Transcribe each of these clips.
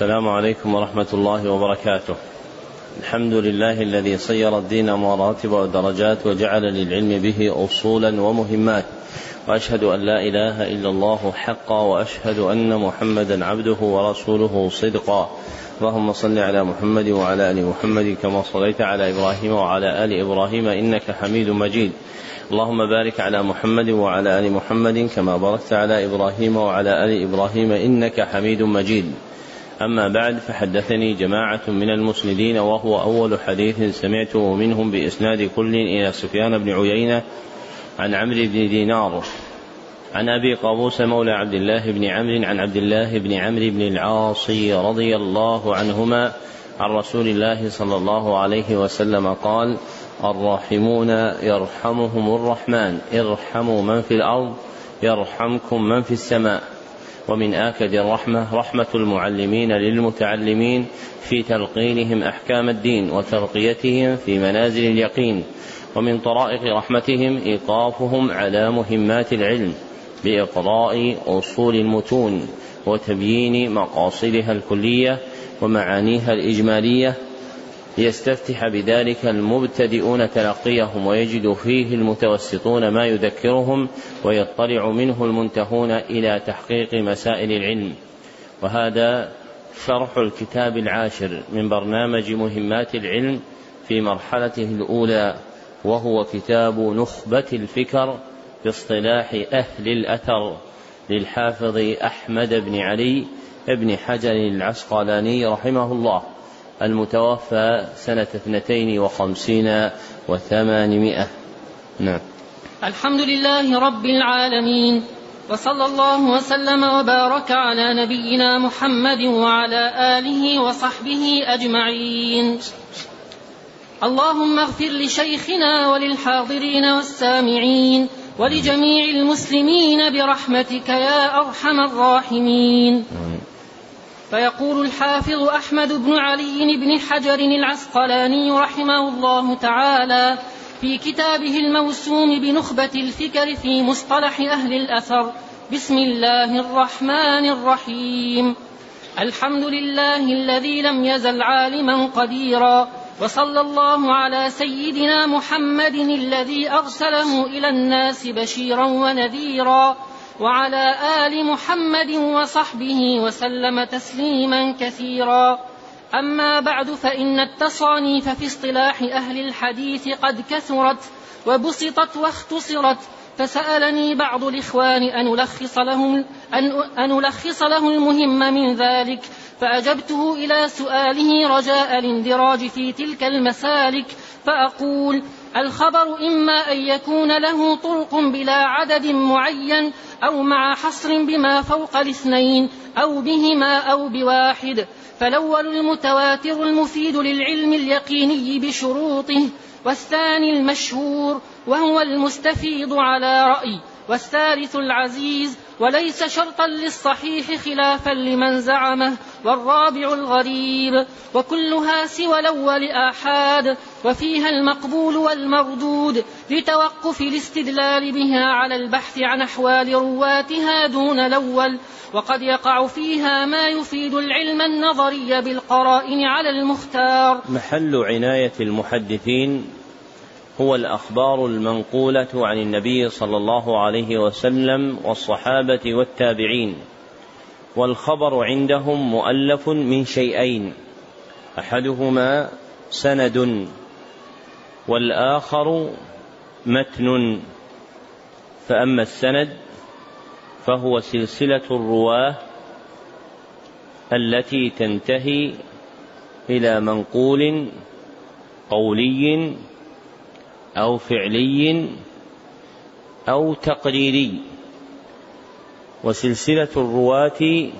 السلام عليكم ورحمة الله وبركاته. الحمد لله الذي صير الدين مراتب ودرجات وجعل للعلم به أصولا ومهمات. وأشهد أن لا إله إلا الله حقا وأشهد أن محمدا عبده ورسوله صدقا. اللهم صل على محمد وعلى آل محمد كما صليت على إبراهيم وعلى آل إبراهيم إنك حميد مجيد اللهم بارك على محمد وعلى آل محمد كما باركت على إبراهيم وعلى آل إبراهيم إنك حميد مجيد أما بعد فحدثني جماعة من المسندين وهو أول حديث سمعته منهم بإسناد كل إلى سفيان بن عيينة عن عمرو بن دينار. عن أبي قابوس مولى عبد الله بن عمرو عن عبد الله بن عمرو بن العاص رضي الله عنهما عن رسول الله صلى الله عليه وسلم قال الراحمون يرحمهم الرحمن ارحموا من في الأرض يرحمكم من في السماء. ومن آكد الرحمة رحمة المعلمين للمتعلمين في تلقينهم أحكام الدين وترقيتهم في منازل اليقين ومن طرائق رحمتهم إيقافهم على مهمات العلم بإقراء أصول المتون وتبيين مقاصدها الكلية ومعانيها الإجمالية ليستفتح بذلك المبتدئون تلقيهم ويجد فيه المتوسطون ما يذكرهم ويطلع منه المنتهون إلى تحقيق مسائل العلم. وهذا شرح الكتاب العاشر من برنامج مهمات العلم في مرحلته الأولى وهو كتاب نخبة الفكر باصطلاح أهل الأثر للحافظ أحمد بن علي بن حجر العسقلاني رحمه الله. المتوفى سنة اثنتين وخمسين وثمانمائة. نعم. الحمد لله رب العالمين وصلى الله وسلم وبارك على نبينا محمد وعلى آله وصحبه أجمعين. اللهم اغفر لشيخنا وللحاضرين والسامعين ولجميع المسلمين برحمتك يا أرحم الراحمين. فيقول الحافظ أحمد بن علي بن حجر العسقلاني رحمه الله تعالى في كتابه الموسوم بنخبة الفكر في مصطلح أهل الأثر بسم الله الرحمن الرحيم. الحمد لله الذي لم يزل عالما قديرا وصلى الله على سيدنا محمد الذي أرسله إلى الناس بشيرا ونذيرا. وعلى آل محمد وصحبه وسلم تسليما كثيرا. أما بعد فإن التصانيف في اصطلاح أهل الحديث قد كثرت وبسطت واختصرت. فسألني بعض الإخوان أن ألخص لهم أن ألخص له المهم من ذلك. فأجبته إلى سؤاله رجاء الإندراج في تلك المسالك. فأقول الخبر إما أن يكون له طرق بلا عدد معين أو مع حصر بما فوق الاثنين أو بهما أو بواحد فالأول المتواتر المفيد للعلم اليقيني بشروطه والثاني المشهور وهو المستفيض على رأي والثالث العزيز وليس شرطا للصحيح خلافا لمن زعمه والرابع الغريب وكلها سوى الأول آحاد وفيها المقبول والمردود لتوقف الاستدلال بها على البحث عن أحوال رواتها دون الأول وقد يقع فيها ما يفيد العلم النظري بالقرائن على المختار. محل عناية المحدثين هو الأخبار المنقولة عن النبي صلى الله عليه وسلم والصحابة والتابعين والخبر عندهم مؤلف من شيئين أحدهما سند والآخر متن. فأما السند فهو سلسلة الرواة التي تنتهي إلى منقول قولي أو فعلي أو تقريري. وسلسلة الرواة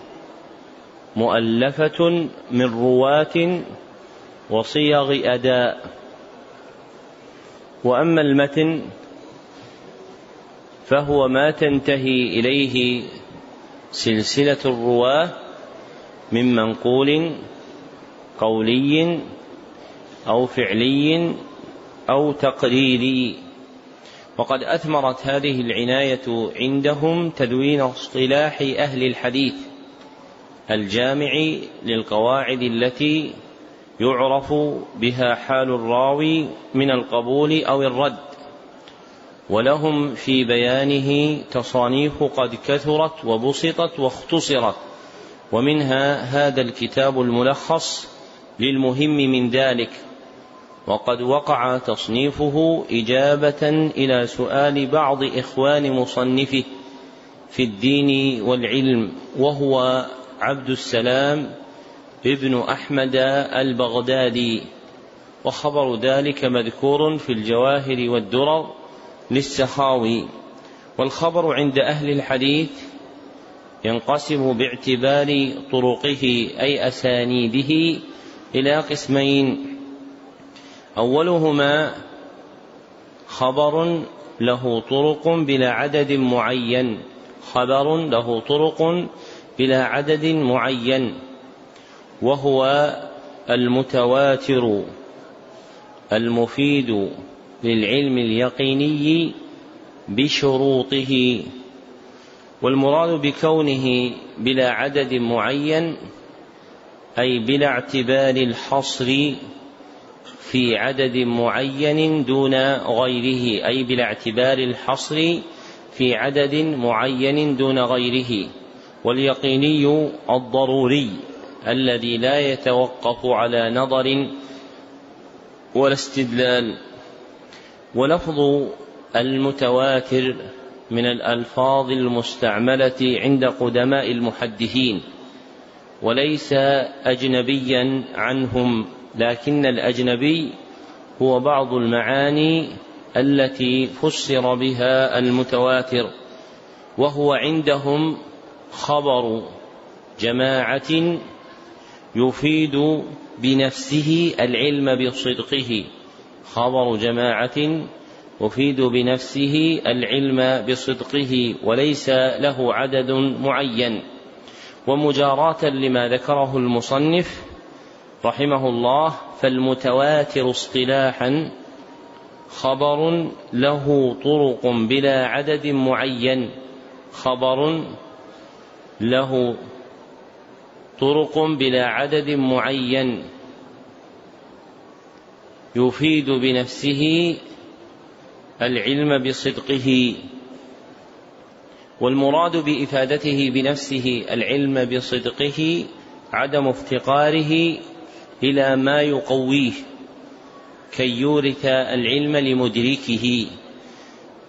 مؤلفة من رواة وصيغ أداء. وأما المتن فهو ما تنتهي إليه سلسلة الرواة من منقول قولي أو فعلي أو تقريري. وقد أثمرت هذه العناية عندهم تدوين اصطلاح أهل الحديث الجامع للقواعد التي يعرف بها حال الراوي من القبول أو الرد ولهم في بيانه تصانيف قد كثرت وبسطت واختصرت ومنها هذا الكتاب الملخص للمهم من ذلك وقد وقع تصنيفه إجابة إلى سؤال بعض إخوان مصنفه في الدين والعلم وهو عبد السلام ابن أحمد البغدادي وخبر ذلك مذكور في الجواهر والدرر للسخاوي. والخبر عند أهل الحديث ينقسم باعتبار طرقه أي أسانيده إلى قسمين. أولهما خبر له طرق بلا عدد معين. خبر له طرق بلا عدد معين. وهو المتواتر المفيد للعلم اليقيني بشروطه والمراد بكونه بلا عدد معين أي بلا اعتبار الحصر في عدد معين دون غيره أي بلا اعتبار الحصر في عدد معين دون غيره واليقيني الضروري. الذي لا يتوقف على نظر ولا استدلال. ولفظ المتواتر من الألفاظ المستعملة عند قدماء المحدثين وليس اجنبيا عنهم لكن الأجنبي هو بعض المعاني التي فسر بها المتواتر وهو عندهم خبر جماعة يفيد بنفسه العلم بصدقه. خبر جماعة يفيد بنفسه العلم بصدقه وليس له عدد معين. ومجاراة لما ذكره المصنف رحمه الله فالمتواتر اصطلاحا خبر له طرق بلا عدد معين. خبر له طرق بلا عدد معين يفيد بنفسه العلم بصدقه والمراد بإفادته بنفسه العلم بصدقه عدم افتقاره إلى ما يقويه كي يورث العلم لمدركه.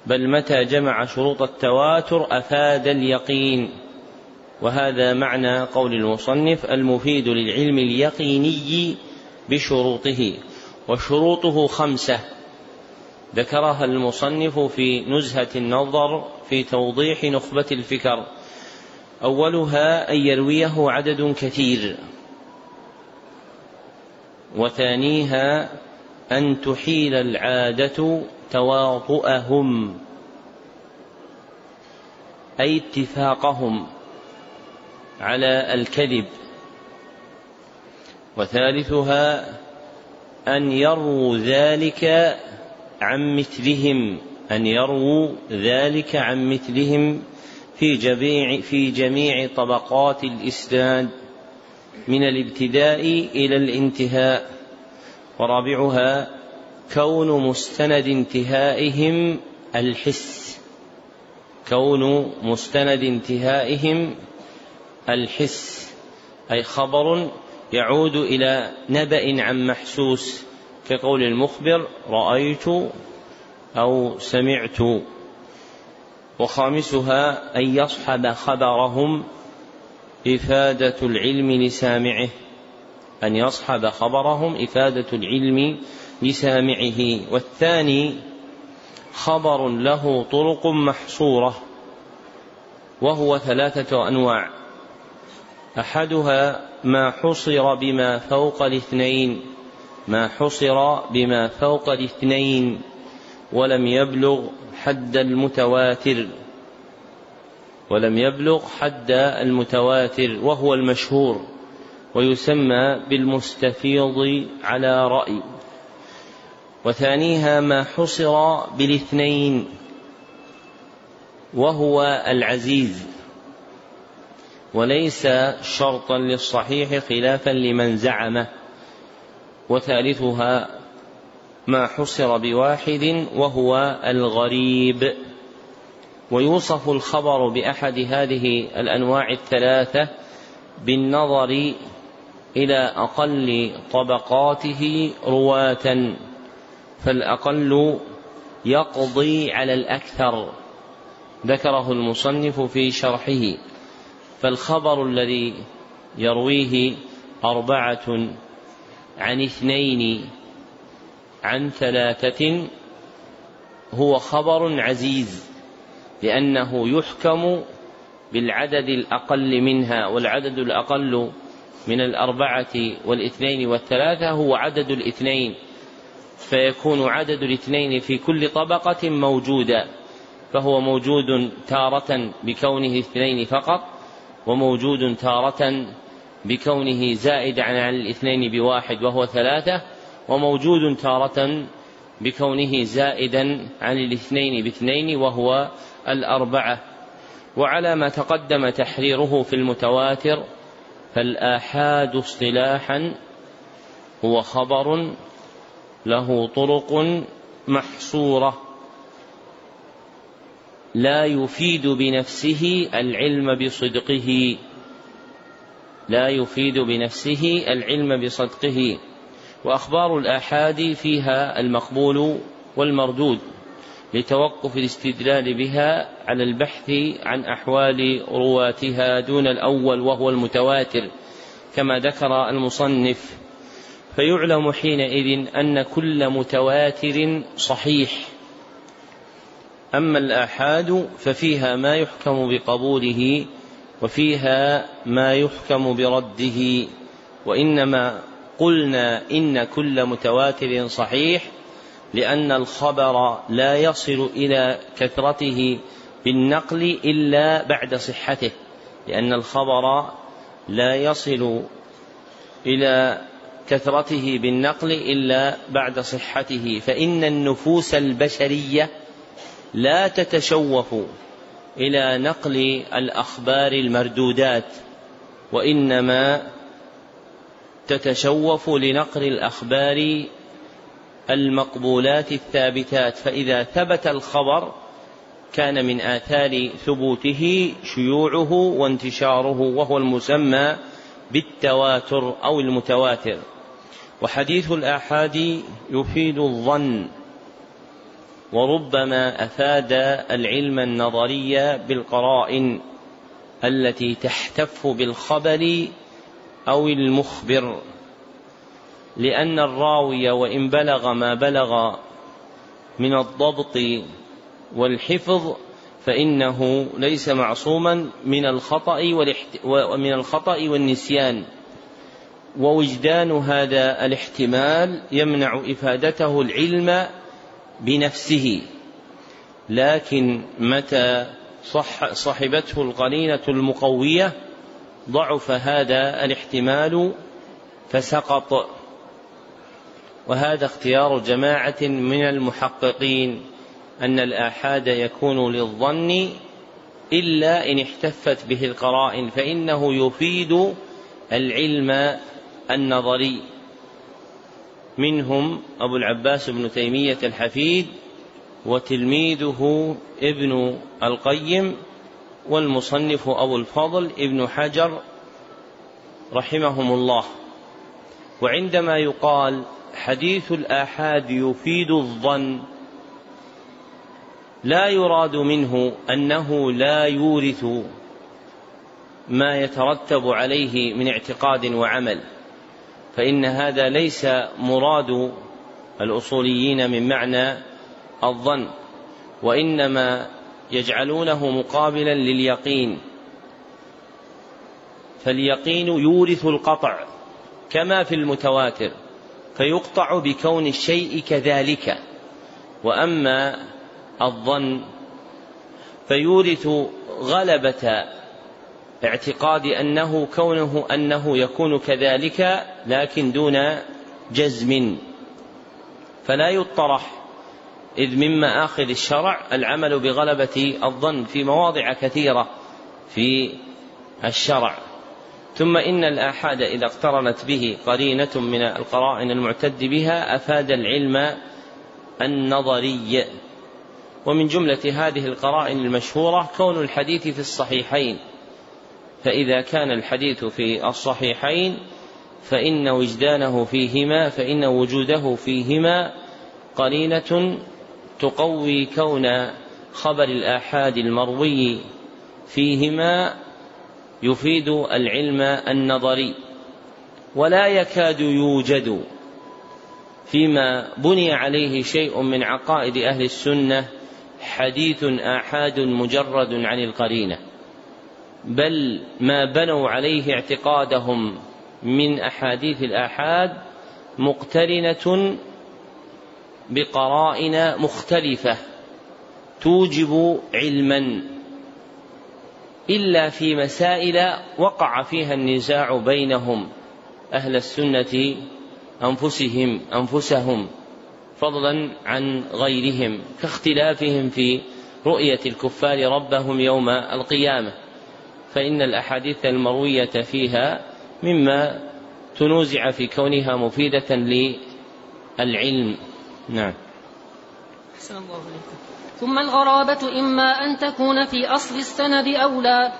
بل متى جمع شروط التواتر أفاد اليقين. وهذا معنى قول المصنف المفيد للعلم اليقيني بشروطه وشروطه خمسة. ذكرها المصنف في نزهة النظر في توضيح نخبة الفكر. أولها أن يرويه عدد كثير. وثانيها أن تحيل العادة تواطؤهم أي اتفاقهم. على الكذب. وثالثها أن يروا ذلك عن مثلهم أن يرووا ذلك عن مثلهم في جميع في جميع طبقات الإسناد من الابتداء إلى الانتهاء. ورابعها كون مستند انتهائهم الحس. كون مستند انتهائهم الحس أي خبر يعود إلى نبأ عن محسوس كقول المخبر رأيت أو سمعت. وخامسها أن يصحب خبرهم إفادة العلم لسامعه أن يصحب خبرهم إفادة العلم لسامعه. والثاني خبر له طرق محصورة وهو ثلاثة أنواع. أحدها ما حصر بما فوق الاثنين ما حصر بما فوق الاثنين ولم يبلغ حد المتواتر ولم يبلغ حد المتواتر وهو المشهور ويسمى بالمستفيض على رأي. وثانيها ما حصر بالاثنين وهو العزيز. وليس شرطا للصحيح خلافا لمن زعمه وثالثها ما حصر بواحد وهو الغريب. ويوصف الخبر بأحد هذه الأنواع الثلاثة بالنظر إلى أقل طبقاته رواة فالأقل يقضي على الأكثر. ذكره المصنف في شرحه. فالخبر الذي يرويه أربعة عن اثنين عن ثلاثة هو خبر عزيز لأنه يحكم بالعدد الأقل منها والعدد الأقل من الأربعة والاثنين والثلاثة هو عدد الاثنين فيكون عدد الاثنين في كل طبقة موجودا فهو موجود تارة بكونه اثنين فقط وموجود تارة بكونه زائد عن الاثنين بواحد وهو ثلاثة وموجود تارة بكونه زائدا عن الاثنين باثنين وهو الأربعة. وعلى ما تقدم تحريره في المتواتر فالآحاد اصطلاحا هو خبر له طرق محصورة. لا يفيد بنفسه العلم بصدقه. لا يفيد بنفسه العلم بصدقه. وأخبار الآحاد فيها المقبول والمردود لتوقف الاستدلال بها على البحث عن أحوال رواتها دون الأول وهو المتواتر كما ذكر المصنف. فيعلم حينئذ أن كل متواتر صحيح. أما الآحاد ففيها ما يحكم بقبوله وفيها ما يحكم برده وإنما قلنا إن كل متواتر صحيح لأن الخبر لا يصل إلى كثرته بالنقل إلا بعد صحته لأن الخبر لا يصل إلى كثرته بالنقل إلا بعد صحته فإن النفوس البشرية لا تتشوف إلى نقل الأخبار المردودات وإنما تتشوف لنقل الأخبار المقبولات الثابتات. فإذا ثبت الخبر كان من آثار ثبوته شيوعه وانتشاره وهو المسمى بالتواتر أو المتواتر. وحديث الآحاد يفيد الظن وربما أفاد العلم النظري بالقرائن التي تحتف بالخبر أو المخبر لأن الراوي وإن بلغ ما بلغ من الضبط والحفظ فإنه ليس معصوما من الخطأ ومن الخطأ والنسيان. ووجدان هذا الاحتمال يمنع إفادته العلم بنفسه. لكن متى صح صحبته القرينة المقوية ضعف هذا الاحتمال فسقط. وهذا اختيار جماعة من المحققين أن الآحاد يكون للظن إلا إن احتفت به القرائن فإنه يفيد العلم النظري. منهم أبو العباس بن تيمية الحفيد وتلميذه ابن القيم والمصنف أبو الفضل ابن حجر رحمهم الله. وعندما يقال حديث الآحاد يفيد الظن لا يراد منه أنه لا يورث ما يترتب عليه من اعتقاد وعمل. فإن هذا ليس مراد الأصوليين من معنى الظن وإنما يجعلونه مقابلا لليقين. فاليقين يورث القطع كما في المتواتر فيقطع بكون الشيء كذلك. وأما الظن فيورث غلبة اعتقاد أنه كونه أنه يكون كذلك لكن دون جزم. فلا يطرح إذ من مآخذ الشرع العمل بغلبة الظن في مواضع كثيرة في الشرع. ثم إن الآحاد إذا اقترنت به قرينة من القرائن المعتد بها أفاد العلم النظري. ومن جملة هذه القرائن المشهورة كون الحديث في الصحيحين. فإذا كان الحديث في الصحيحين فإن وجدانه فيهما فإن وجوده فيهما قرينة تقوي كون خبر الآحاد المروي فيهما يفيد العلم النظري ولا يكاد يوجد فيما بني عليه شيء من عقائد أهل السنة حديث آحاد مجرد عن القرينة. بل ما بنوا عليه اعتقادهم من أحاديث الآحاد مقترنة بقرائن مختلفة توجب علما إلا في مسائل وقع فيها النزاع بينهم أهل السنة انفسهم أنفسهم فضلا عن غيرهم كاختلافهم في رؤية الكفار ربهم يوم القيامة. فإن الأحاديث المروية فيها مما تنوزع في كونها مفيدة للعلم. نعم. أحسن الله عليكم ثم الغرابة إما أن تكون في أصل السند أو لا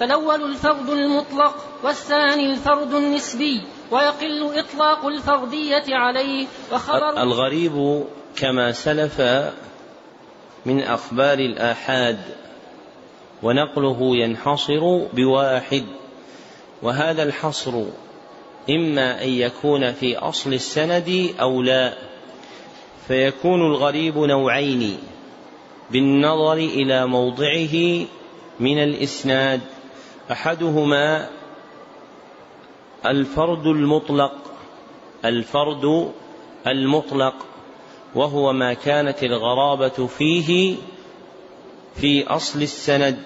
فالأول الفرد المطلق والثاني الفرد النسبي ويقل إطلاق الفردية عليه وخبر الغريب كما سلف من أخبار الآحاد ونقله ينحصر بواحد. وهذا الحصر إما أن يكون في أصل السند أو لا فيكون الغريب نوعين بالنظر إلى موضعه من الإسناد. أحدهما الفرد المطلق الفرد المطلق وهو ما كانت الغرابة فيه في أصل السند.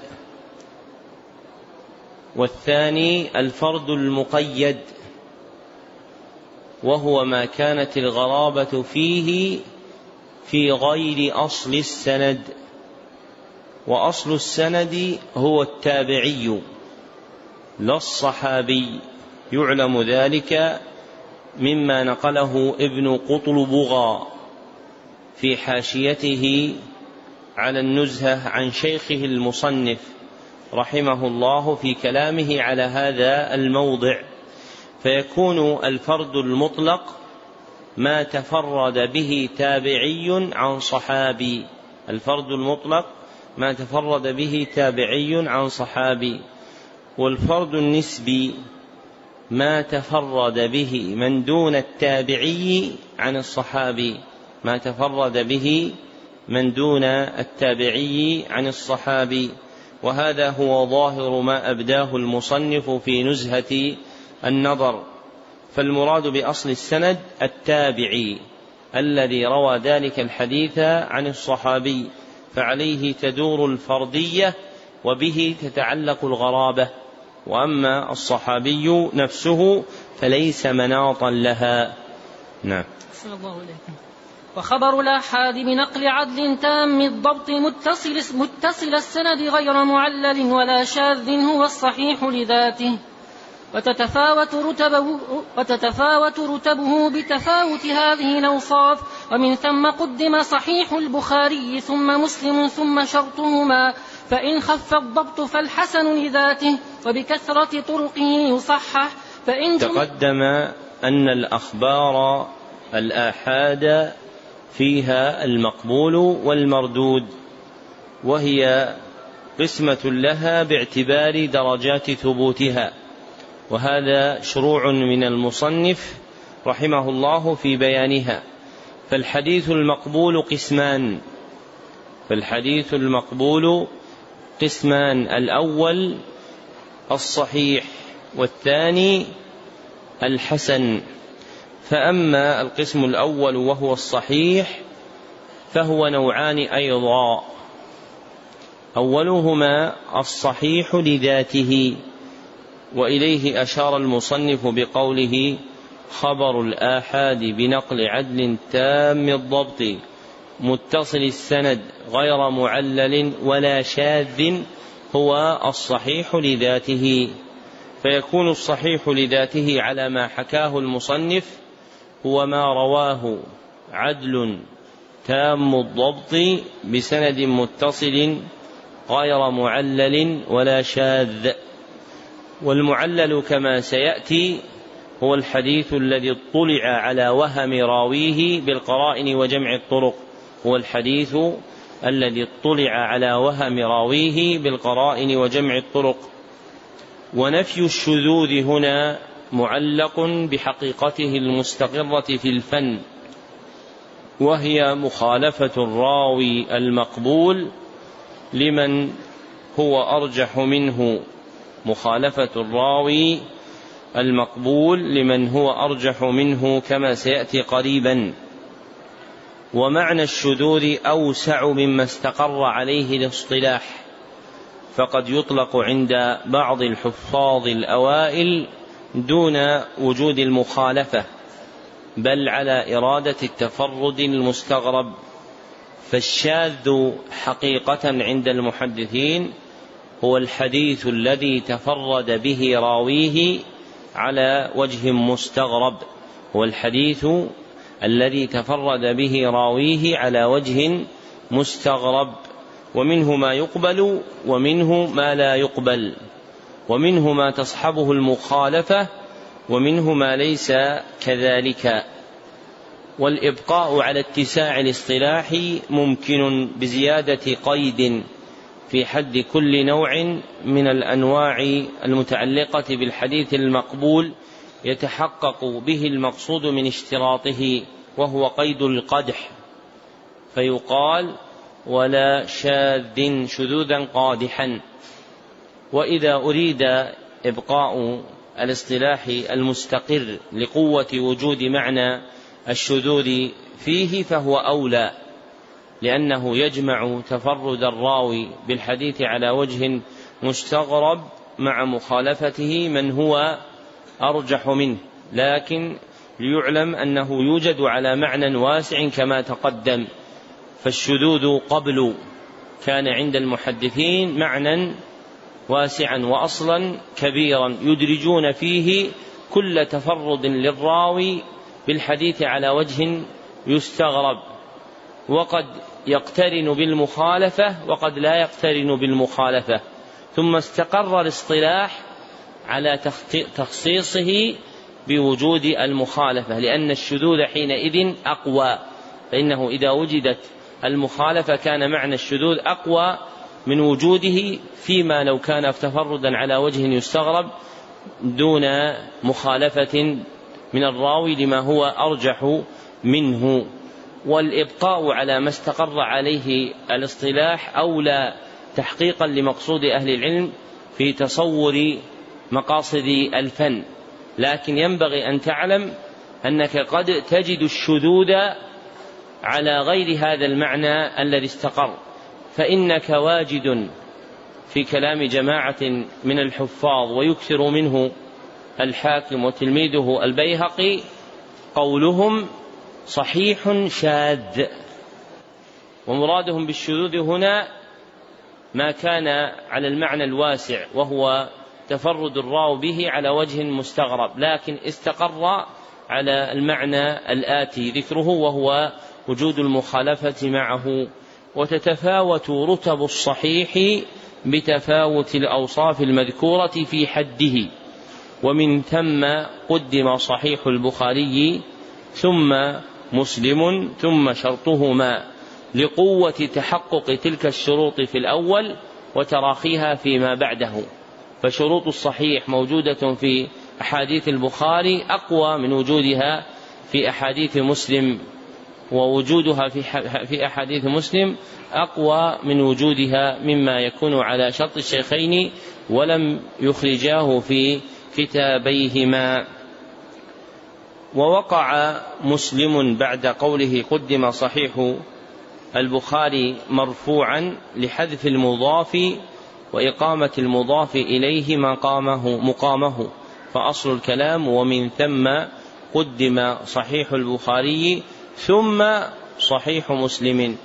والثاني الفرد المقيد وهو ما كانت الغرابة فيه في غير أصل السند. وأصل السند هو التابعي لا الصحابي. يعلم ذلك مما نقله ابن قطلبغا في حاشيته على النزهة عن شيخه المصنف. رحمه الله في كلامه على هذا الموضع فيكون الفرد المطلق ما تفرد به تابعي عن صحابي. الفرد المطلق ما تفرد به تابعي عن صحابي والفرد النسبي ما تفرد به من دون التابعي عن الصحابي ما تفرد به من دون التابعي عن الصحابي. وهذا هو ظاهر ما أبداه المصنف في نزهة النظر. فالمراد بأصل السند التابعي الذي روى ذلك الحديث عن الصحابي فعليه تدور الفرديه وبه تتعلق الغرابة. وأما الصحابي نفسه فليس مناطا لها. نعم. الله عليكم وخبر الآحاد بنقل عدل تام الضبط متصل, متصل السند غير معلل ولا شاذ هو الصحيح لذاته. وتتفاوت رتبه, وتتفاوت رتبه بتفاوت هذه الأوصاف. ومن ثم قدم صحيح البخاري ثم مسلم ثم شرطهما. فإن خف الضبط فالحسن لذاته. وبكثرة طرقه يصحح. فإن تقدم أن الأخبار الآحاد فيها المقبول والمردود وهي قسمة لها باعتبار درجات ثبوتها. وهذا شروع من المصنف رحمه الله في بيانها. فالحديث المقبول قسمان. فالحديث المقبول قسمان الأول الصحيح والثاني الحسن. فأما القسم الأول وهو الصحيح فهو نوعان أيضا. أولهما الصحيح لذاته وإليه أشار المصنف بقوله خبر الآحاد بنقل عدل تام الضبط متصل السند غير معلل ولا شاذ هو الصحيح لذاته. فيكون الصحيح لذاته على ما حكاه المصنف هو ما رواه عدل تام الضبط بسند متصل غير معلل ولا شاذ. والمعلل كما سيأتي هو الحديث الذي اطلع على وهم راويه بالقرائن وجمع الطرق. هو الحديث الذي اطلع على وهم راويه بالقرائن وجمع الطرق. ونفي الشذوذ هنا معلق بحقيقته المستقرة في الفن وهي مخالفة الراوي المقبول لمن هو أرجح منه مخالفة الراوي المقبول لمن هو أرجح منه كما سيأتي قريبا. ومعنى الشذوذ أوسع مما استقر عليه الاصطلاح فقد يطلق عند بعض الحفاظ الأوائل دون وجود المخالفة بل على إرادة التفرد المستغرب فالشاذ حقيقة عند المحدثين هو الحديث الذي تفرد به راويه على وجه مستغرب هو الحديث الذي تفرد به راويه على وجه مستغرب ومنه ما يقبل ومنه ما لا يقبل. ومنه ما تصحبه المخالفة ومنه ما ليس كذلك. والإبقاء على اتساع الاصطلاح ممكن بزيادة قيد في حد كل نوع من الأنواع المتعلقة بالحديث المقبول يتحقق به المقصود من اشتراطه وهو قيد القدح. فيقال ولا شاذ شذوذا قادحا. وإذا أريد إبقاء الاصطلاح المستقر لقوة وجود معنى الشذوذ فيه فهو أولى لأنه يجمع تفرد الراوي بالحديث على وجه مستغرب مع مخالفته من هو أرجح منه لكن ليعلم أنه يوجد على معنى واسع كما تقدم فالشذوذ قبل كان عند المحدثين معنى واسعا واصلا كبيرا يدرجون فيه كل تفرد للراوي بالحديث على وجه يستغرب. وقد يقترن بالمخالفة وقد لا يقترن بالمخالفة. ثم استقر الاصطلاح على تخصيصه بوجود المخالفة لأن الشذوذ حينئذ أقوى. فإنه إذا وجدت المخالفة كان معنى الشذوذ أقوى من وجوده فيما لو كان تفردا على وجه يستغرب دون مخالفة من الراوي لما هو أرجح منه. والابقاء على ما استقر عليه الاصطلاح أولى تحقيقا لمقصود أهل العلم في تصور مقاصد الفن. لكن ينبغي أن تعلم أنك قد تجد الشذوذ على غير هذا المعنى الذي استقر. فإنك واجد في كلام جماعة من الحفاظ ويكثر منه الحاكم وتلميذه البيهقي قولهم صحيح شاذ. ومرادهم بالشذوذ هنا ما كان على المعنى الواسع وهو تفرد الراو به على وجه مستغرب لكن استقر على المعنى الآتي ذكره وهو وجود المخالفة معه وتتفاوت رتب الصحيح بتفاوت الأوصاف المذكورة في حده. ومن ثم قدم صحيح البخاري ثم مسلم ثم شرطهما لقوة تحقق تلك الشروط في الأول وتراخيها فيما بعده. فشروط الصحيح موجودة في أحاديث البخاري أقوى من وجودها في أحاديث مسلم. ووجودها في في أحاديث مسلم أقوى من وجودها مما يكون على شرط الشيخين ولم يخرجاه في كتابيهما. ووقع مسلم بعد قوله قدم صحيح البخاري مرفوعا لحذف المضاف وإقامة المضاف إليه مقامه مقامه. فأصل الكلام ومن ثم قدم صحيح البخاري ثم صحيح مسلم.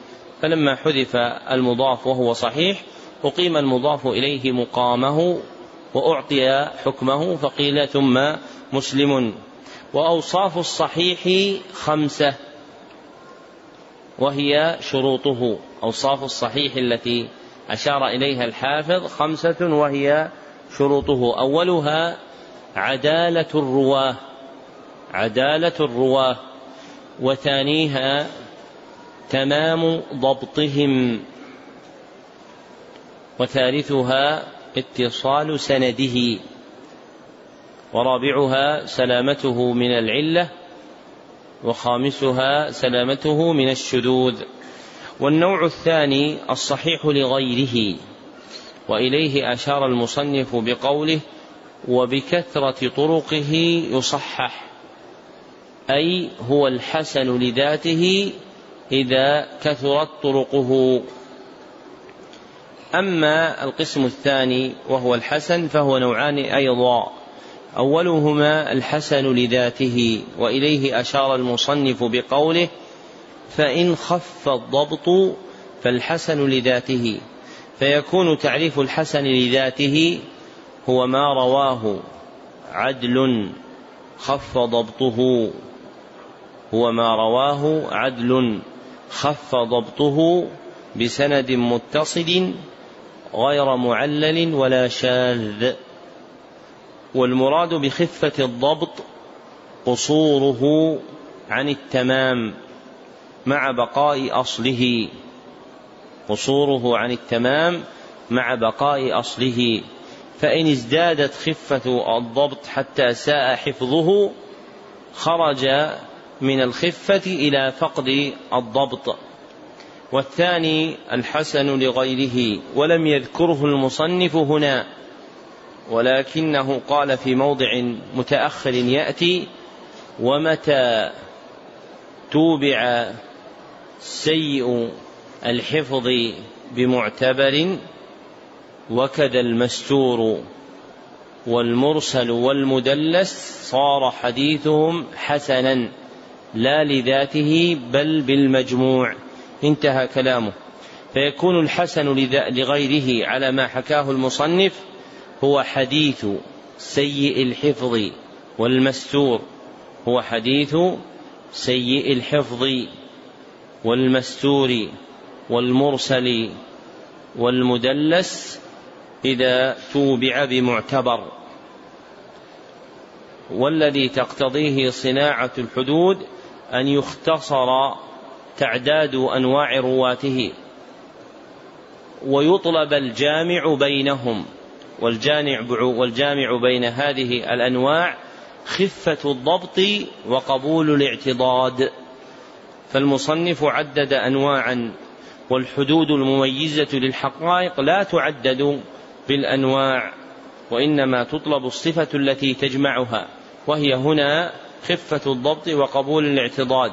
فلما حذف المضاف وهو صحيح أقيم المضاف إليه مقامه وأعطي حكمه فقيل ثم مسلم. وأوصاف الصحيح خمسة وهي شروطه. أوصاف الصحيح التي أشار إليها الحافظ خمسة وهي شروطه. أولها عدالة الرواة. عدالة الرواة. وثانيها تمام ضبطهم. وثالثها اتصال سنده. ورابعها سلامته من العلة. وخامسها سلامته من الشذوذ. والنوع الثاني الصحيح لغيره. وإليه أشار المصنف بقوله وبكثرة طرقه يصحح أي هو الحسن لذاته إذا كثرت طرقه. أما القسم الثاني وهو الحسن فهو نوعان أيضا. أولهما الحسن لذاته وإليه أشار المصنف بقوله فإن خف الضبط فالحسن لذاته. فيكون تعريف الحسن لذاته هو ما رواه عدل خف ضبطه. هو ما رواه عدل خف ضبطه بسند متصل غير معلل ولا شاذ. والمراد بخفة الضبط قصوره عن التمام مع بقاء أصله. قصوره عن التمام مع بقاء أصله. فإن ازدادت خفة الضبط حتى ساء حفظه خرج من الخفة إلى فقد الضبط. والثاني الحسن لغيره ولم يذكره المصنف هنا ولكنه قال في موضع متأخر يأتي ومتى توبع سيء الحفظ بمعتبر وكذا المستور والمرسل والمدلس صار حديثهم حسنا. لا لذاته بل بالمجموع. انتهى كلامه. فيكون الحسن لغيره على ما حكاه المصنف هو حديث سيء الحفظ والمستور. هو حديث سيء الحفظ والمستور والمرسل والمدلس إذا توبع بمعتبر. والذي تقتضيه صناعة الحدود أن يختصر تعداد أنواع رواته ويطلب الجامع بينهم والجامع بين هذه الأنواع خفة الضبط وقبول الاعتضاد. فالمصنف عدد أنواعا والحدود المميزة للحقائق لا تعدد بالأنواع وإنما تطلب الصفة التي تجمعها وهي هنا خفة الضبط وقبول الاعتضاد.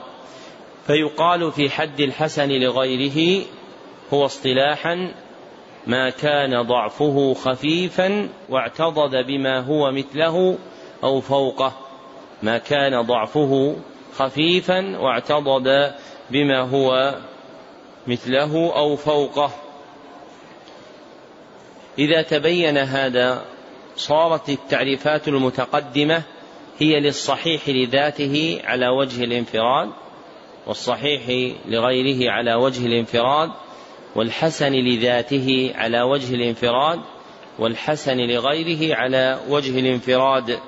فيقال في حد الحسن لغيره هو اصطلاحا ما كان ضعفه خفيفا واعتضد بما هو مثله أو فوقه. ما كان ضعفه خفيفا واعتضد بما هو مثله أو فوقه. إذا تبين هذا صارت التعريفات المتقدمة هي للصحيح لذاته على وجه الانفراد والصحيح لغيره على وجه الانفراد والحسن لذاته على وجه الانفراد والحسن لغيره على وجه الانفراد.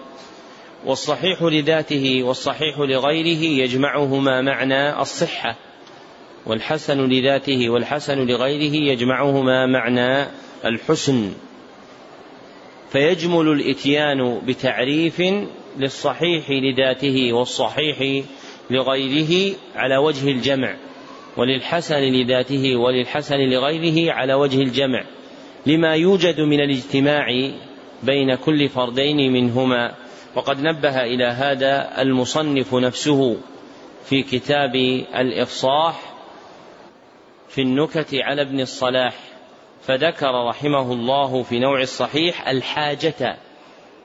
والصحيح لذاته والصحيح لغيره يجمعهما معنى الصحة. والحسن لذاته والحسن لغيره يجمعهما معنى الحسن. فيجمل الإتيان بتعريف للصحيح لذاته والصحيح لغيره على وجه الجمع وللحسن لذاته وللحسن لغيره على وجه الجمع. لما يوجد من الاجتماع بين كل فردين منهما وقد نبه إلى هذا المصنف نفسه في كتاب الإفصاح في النكت على ابن الصلاح فذكر رحمه الله في نوع الصحيح الحاجة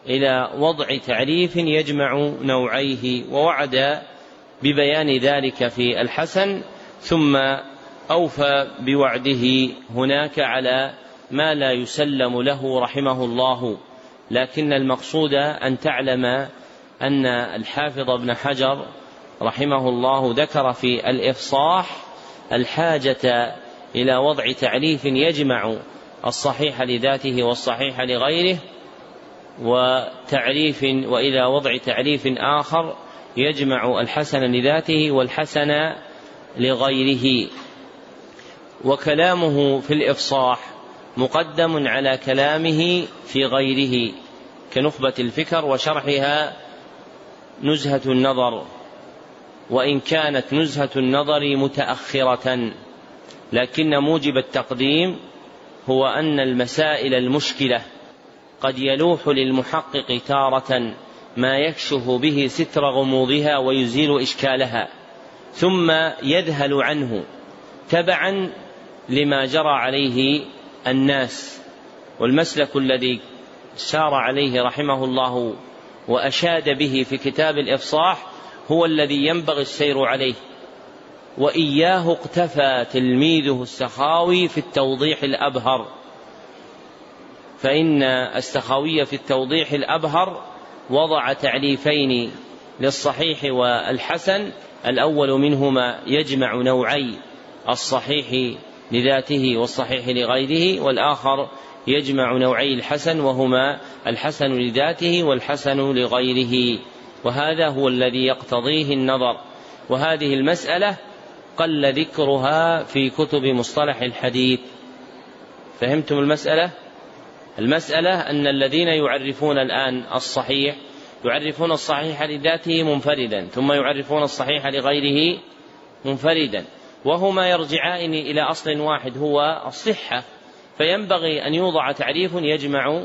إلى وضع تعريف يجمع نوعيه ووعد ببيان ذلك في الحسن ثم أوفى بوعده هناك على ما لا يسلم له رحمه الله. لكن المقصود أن تعلم أن الحافظ ابن حجر رحمه الله ذكر في الإفصاح الحاجة إلى وضع تعريف يجمع الصحيح لذاته والصحيح لغيره وتعريف وإلى وضع تعريف آخر يجمع الحسن لذاته والحسن لغيره. وكلامه في الإفصاح مقدم على كلامه في غيره كنخبة الفكر وشرحها نزهة النظر. وإن كانت نزهة النظر متأخرة لكن موجب التقديم هو أن المسائل المشكلة قد يلوح للمحقق تارة ما يكشف به ستر غموضها ويزيل إشكالها ثم يذهل عنه تبعا لما جرى عليه الناس. والمسلك الذي سار عليه رحمه الله وأشاد به في كتاب الإفصاح هو الذي ينبغي السير عليه. وإياه اقتفى تلميذه السخاوي في التوضيح الأبهر. فإن السخاوي في التوضيح الأبهر وضع تعريفين للصحيح والحسن الأول منهما يجمع نوعي الصحيح لذاته والصحيح لغيره والآخر يجمع نوعي الحسن وهما الحسن لذاته والحسن لغيره. وهذا هو الذي يقتضيه النظر. وهذه المسألة قل ذكرها في كتب مصطلح الحديث. فهمتم المسألة؟ المسألة أن الذين يعرفون الآن الصحيح يعرفون الصحيح لذاته منفردا ثم يعرفون الصحيح لغيره منفردا. وهما يرجعان إلى أصل واحد هو الصحة. فينبغي أن يوضع تعريف يجمع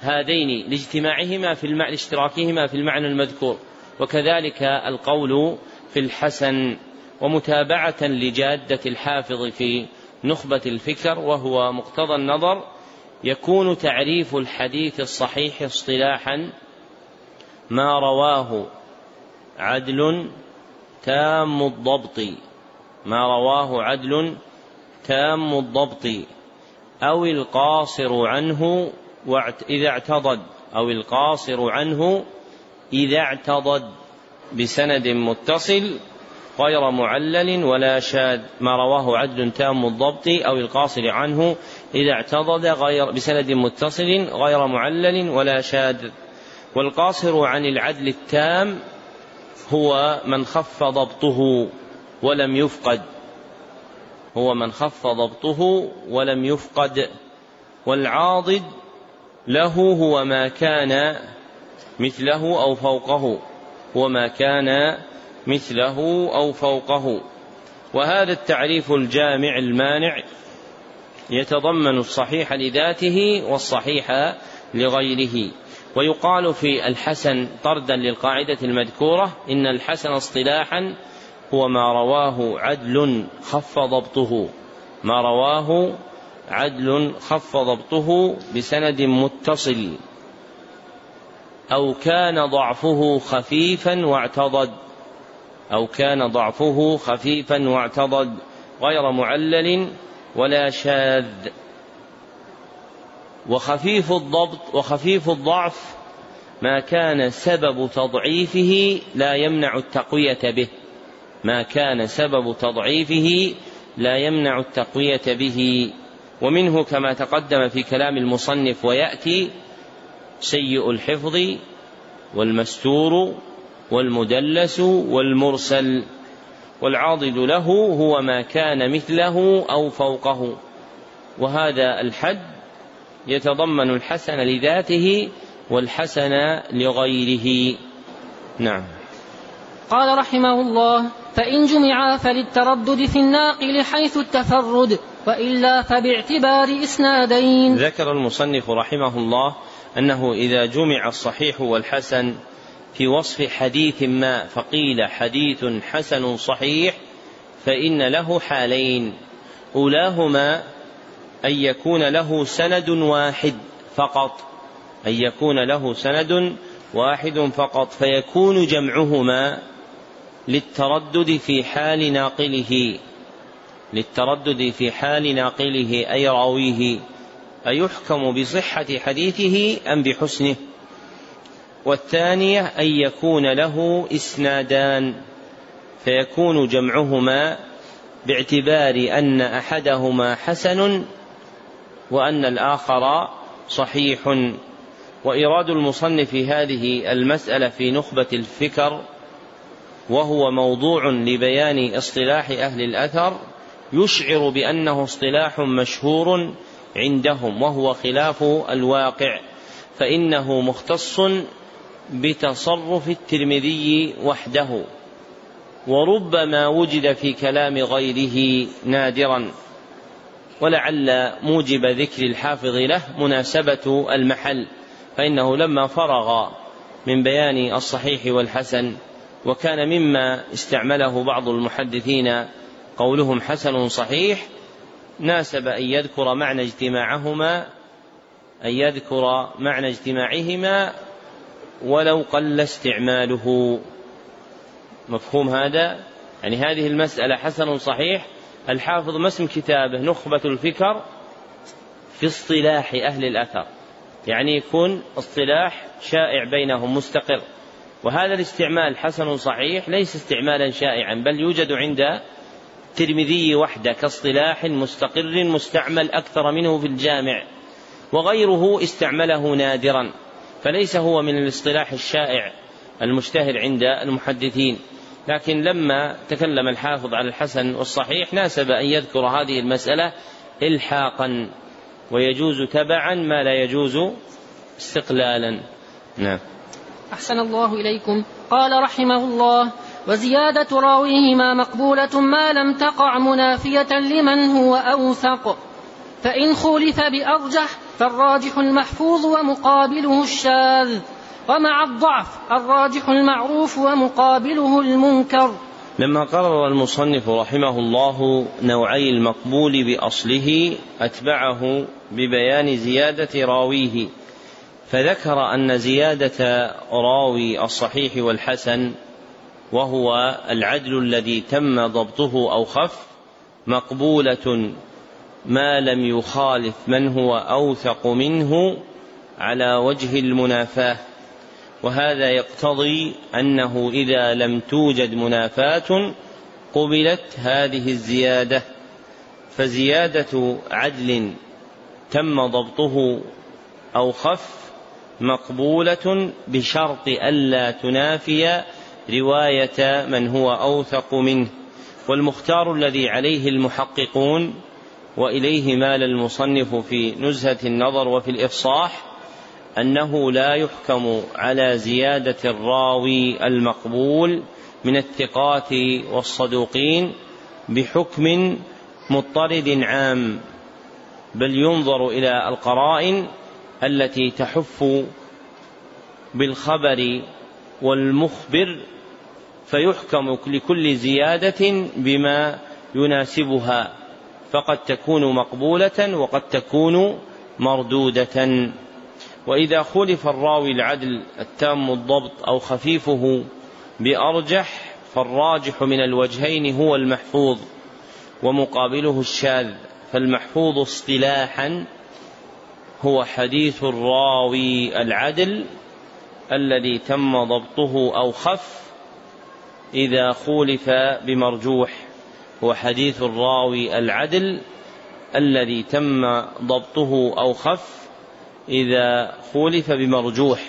هذين لاجتماعهما في المعنى لاشتراكهما في المعنى المذكور. وكذلك القول في الحسن ومتابعة لجادة الحافظ في نخبة الفكر وهو مقتضى النظر يكون تعريف الحديث الصحيح اصطلاحا ما رواه عدل تام الضبط ما رواه عدل تام الضبط أو القاصر عنه إذا اعتضد أو القاصر عنه إذا اعتضد بسند متصل غير معلل ولا شاذ ما رواه عدل تام الضبط أو القاصر عنه إذا اعتضد غير بسند متصل غير معلل ولا شاذ. والقاصر عن العدل التام هو من خف ضبطه ولم يفقد. هو من خف ضبطه ولم يفقد. والعاضد له هو ما كان مثله أو فوقه. هو ما كان مثله أو فوقه. وهذا التعريف الجامع المانع يتضمن الصحيح لذاته والصحيح لغيره. ويقال في الحسن طردا للقاعدة المذكورة إن الحسن اصطلاحا هو ما رواه عدل خف ضبطه. ما رواه عدل خف ضبطه بسند متصل. أو كان ضعفه خفيفا واعتضد. أو كان ضعفه خفيفا واعتضد. غير معلل ولا شاذ. وخفيف الضبط وخفيف الضعف ما كان سبب تضعيفه لا يمنع التقوية به. ما كان سبب تضعيفه لا يمنع التقوية به. ومنه كما تقدم في كلام المصنف ويأتي سيء الحفظ والمستور والمدلس والمرسل. والعاضد له هو ما كان مثله أو فوقه. وهذا الحد يتضمن الحسن لذاته والحسن لغيره. نعم. قال رحمه الله فإن جمعا فللتردد في الناقل حيث التفرد وإلا فباعتبار إسنادين. ذكر المصنف رحمه الله أنه إذا جمع الصحيح والحسن في وصف حديث ما فقيل حديث حسن صحيح فإن له حالين. أولاهما أن يكون له سند واحد فقط أن يكون له سند واحد فقط فيكون جمعهما للتردد في حال ناقله. للتردد في حال ناقله أي رأويه؟ أيحكم بصحة حديثه أم بحسنه؟ والثانية أن يكون له إسنادان فيكون جمعهما باعتبار أن أحدهما حسن وأن الآخر صحيح. وإيراد المصنف هذه المسألة في نخبة الفكر وهو موضوع لبيان اصطلاح أهل الأثر يشعر بأنه اصطلاح مشهور عندهم وهو خلاف الواقع فإنه مختص بتصرف الترمذي وحده وربما وجد في كلام غيره نادرا ولعل موجب ذكر الحافظ له مناسبة المحل فإنه لما فرغ من بيان الصحيح والحسن وكان مما استعمله بعض المحدثين قولهم حسن صحيح ناسب أن يذكر معنى اجتماعهما أن يذكر معنى اجتماعهما ولو قل استعماله. مفهوم هذا؟ يعني هذه المسألة حسن صحيح. الحافظ ما اسم كتابه؟ نخبة الفكر في اصطلاح أهل الأثر. يعني يكون اصطلاح شائع بينهم مستقر. وهذا الاستعمال حسن صحيح ليس استعمالا شائعا بل يوجد عند الترمذي وحده كاصطلاح مستقر مستعمل أكثر منه في الجامع. وغيره استعمله نادرا. فليس هو من الاصطلاح الشائع المشتهر عند المحدثين. لكن لما تكلم الحافظ على الحسن والصحيح ناسب أن يذكر هذه المسألة إلحاقا ويجوز تبعا ما لا يجوز استقلالا. نعم. أحسن الله إليكم. قال رحمه الله وزيادة راويهما مقبولة ما لم تقع منافية لمن هو أوثق. فإن خولف بأرجح فالراجح المحفوظ ومقابله الشاذ ومع الضعف الراجح المعروف ومقابله المنكر. لما قرر المصنف رحمه الله نوعي المقبول بأصله أتبعه ببيان زيادة راويه فذكر أن زيادة راوي الصحيح والحسن وهو العدل الذي تم ضبطه أو خف مقبولة ما لم يخالف من هو أوثق منه على وجه المنافاة. وهذا يقتضي أنه إذا لم توجد منافاة قبلت هذه الزيادة. فزيادة عدل تم ضبطه أو خف مقبولة بشرط ألا تنافي رواية من هو أوثق منه. والمختار الذي عليه المحققون وإليه مال المصنف في نزهة النظر وفي الإفصاح أنه لا يحكم على زيادة الراوي المقبول من الثقات والصدوقين بحكم مضطرد عام بل ينظر إلى القرائن التي تحف بالخبر والمخبر فيحكم لكل زيادة بما يناسبها. فقد تكون مقبولة وقد تكون مردودة. وإذا خلف الراوي العدل التام الضبط أو خفيفه بأرجح فالراجح من الوجهين هو المحفوظ ومقابله الشاذ فالمحفوظ اصطلاحا هو حديث الراوي العدل الذي تم ضبطه أو خف إذا خولف بمرجوح. هو حديث الراوي العدل الذي تم ضبطه أو خف إذا خولف بمرجوح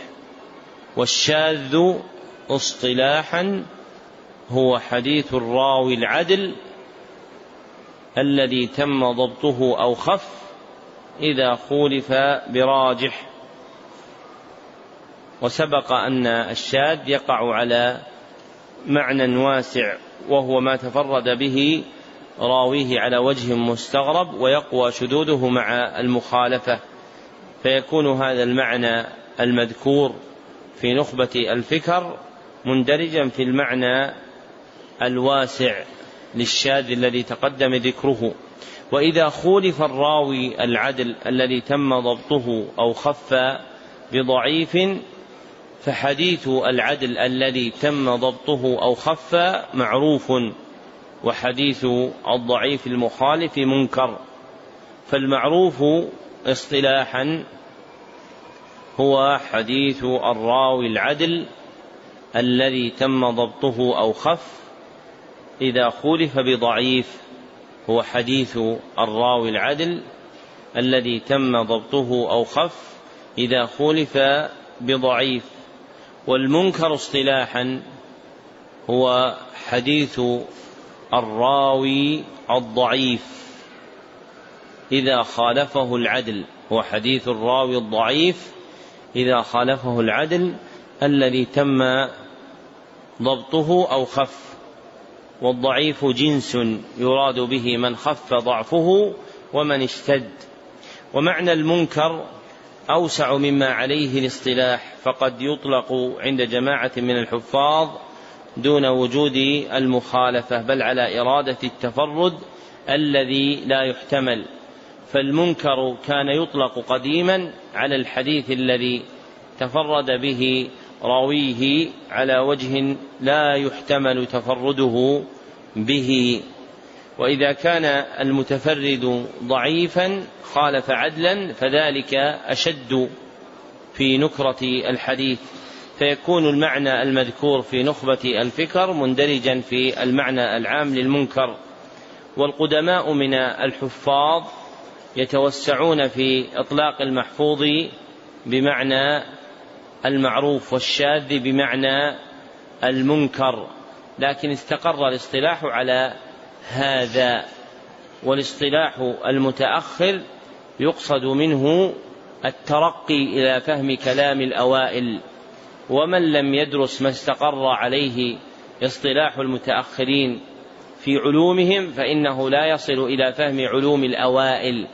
والشاذ اصطلاحا هو حديث الراوي العدل الذي تم ضبطه أو خف إذا خولف براجح. وسبق أن الشاذ يقع على معنى واسع وهو ما تفرد به راويه على وجه مستغرب ويقوى شذوذه مع المخالفة. فيكون هذا المعنى المذكور في نخبة الفكر مندرجا في المعنى الواسع للشاذ الذي تقدم ذكره. وإذا خولف الراوي العدل الذي تم ضبطه أو خف بضعيف فحديث العدل الذي تم ضبطه أو خف معروف وحديث الضعيف المخالف منكر. فالمعروف اصطلاحا هو حديث الراوي العدل الذي تم ضبطه أو خف إذا خولف بضعيف. هو حديث الراوي العدل الذي تم ضبطه أو خف إذا خولف بضعيف. والمنكر اصطلاحا هو حديث الراوي الضعيف. إذا خالفه العدل هو حديث الراوي الضعيف. إذا خالفه العدل الذي تم ضبطه أو خف والضعيف جنس يراد به من خف ضعفه ومن اشتد. ومعنى المنكر أوسع مما عليه الاصطلاح فقد يطلق عند جماعة من الحفاظ دون وجود المخالفة بل على إرادة التفرد الذي لا يحتمل. فالمنكر كان يطلق قديما على الحديث الذي تفرد به راويه على وجه لا يحتمل تفرده به. وإذا كان المتفرد ضعيفا خالف عدلا فذلك أشد في نكرة الحديث. فيكون المعنى المذكور في نخبة الفكر مندرجا في المعنى العام للمنكر. والقدماء من الحفاظ يتوسعون في إطلاق المحفوظ بمعنى المعروف والشاذ بمعنى المنكر. لكن استقر الاصطلاح على هذا والاصطلاح المتأخر يقصد منه الترقي إلى فهم كلام الأوائل ومن لم يدرس ما استقر عليه اصطلاح المتأخرين في علومهم فإنه لا يصل إلى فهم علوم الأوائل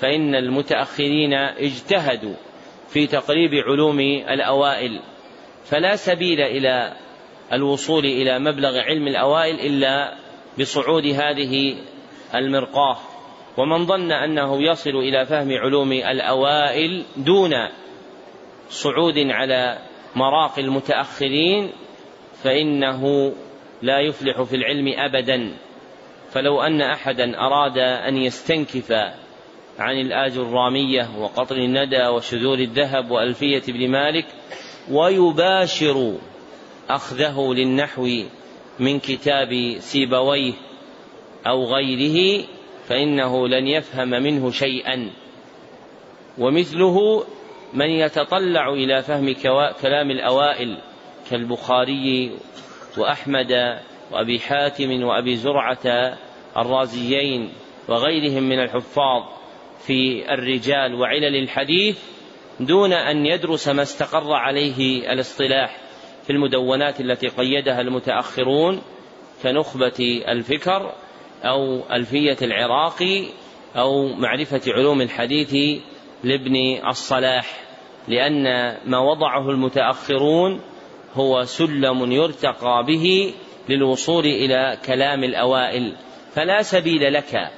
فإن المتأخرين اجتهدوا في تقريب علوم الأوائل فلا سبيل إلى الوصول إلى مبلغ علم الأوائل إلا بصعود هذه المرقاة. ومن ظن أنه يصل إلى فهم علوم الأوائل دون صعود على مراقي المتأخرين فإنه لا يفلح في العلم ابدا. فلو أن احدا أراد أن يستنكف عن الآج الرامية وقطر الندى وشذور الذهب وألفية ابن مالك ويباشر أخذه للنحو من كتاب سيبويه أو غيره فإنه لن يفهم منه شيئا. ومثله من يتطلع إلى فهم كلام الأوائل كالبخاري وأحمد وأبي حاتم وأبي زرعة الرازيين وغيرهم من الحفاظ في الرجال وعلل الحديث دون أن يدرس ما استقر عليه الاصطلاح. في المدونات التي قيدها المتأخرون كنخبة الفكر أو ألفية العراقي أو معرفة علوم الحديث لابن الصلاح لأن ما وضعه المتأخرون هو سلم يرتقى به للوصول إلى كلام الأوائل. فلا سبيل لك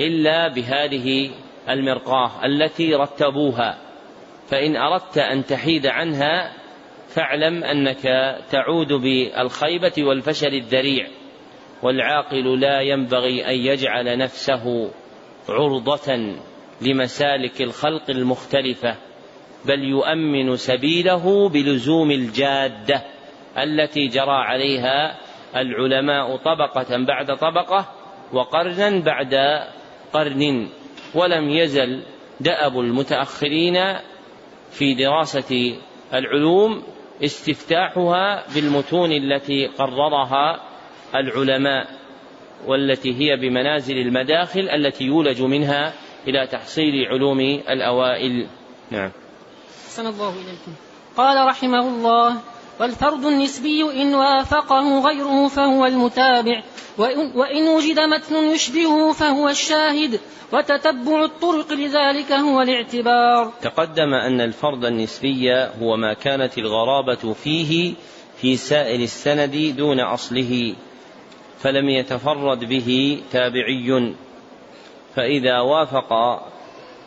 إلا بهذه المرقاة التي رتبوها فإن أردت أن تحيد عنها فاعلم أنك تعود بالخيبة والفشل الذريع والعاقل لا ينبغي أن يجعل نفسه عرضة لمسالك الخلق المختلفة بل يؤمن سبيله بلزوم الجادة التي جرى عليها العلماء طبقة بعد طبقة وقرنا بعد قرن ولم يزل دأب المتأخرين في دراسة العلوم استفتاحها بالمتون التي قررها العلماء والتي هي بمنازل المداخل التي يولج منها إلى تحصيل علوم الأوائل. نعم. الله إليكم. قال رحمه الله والفرد النسبي إن وافقه غيره فهو المتابع وإن وجد متن يشبهه فهو الشاهد وتتبع الطرق لذلك هو الاعتبار. تقدم أن الفرد النسبي هو ما كانت الغرابة فيه في سائر السند دون أصله فلم يتفرد به تابعي. فإذا وافق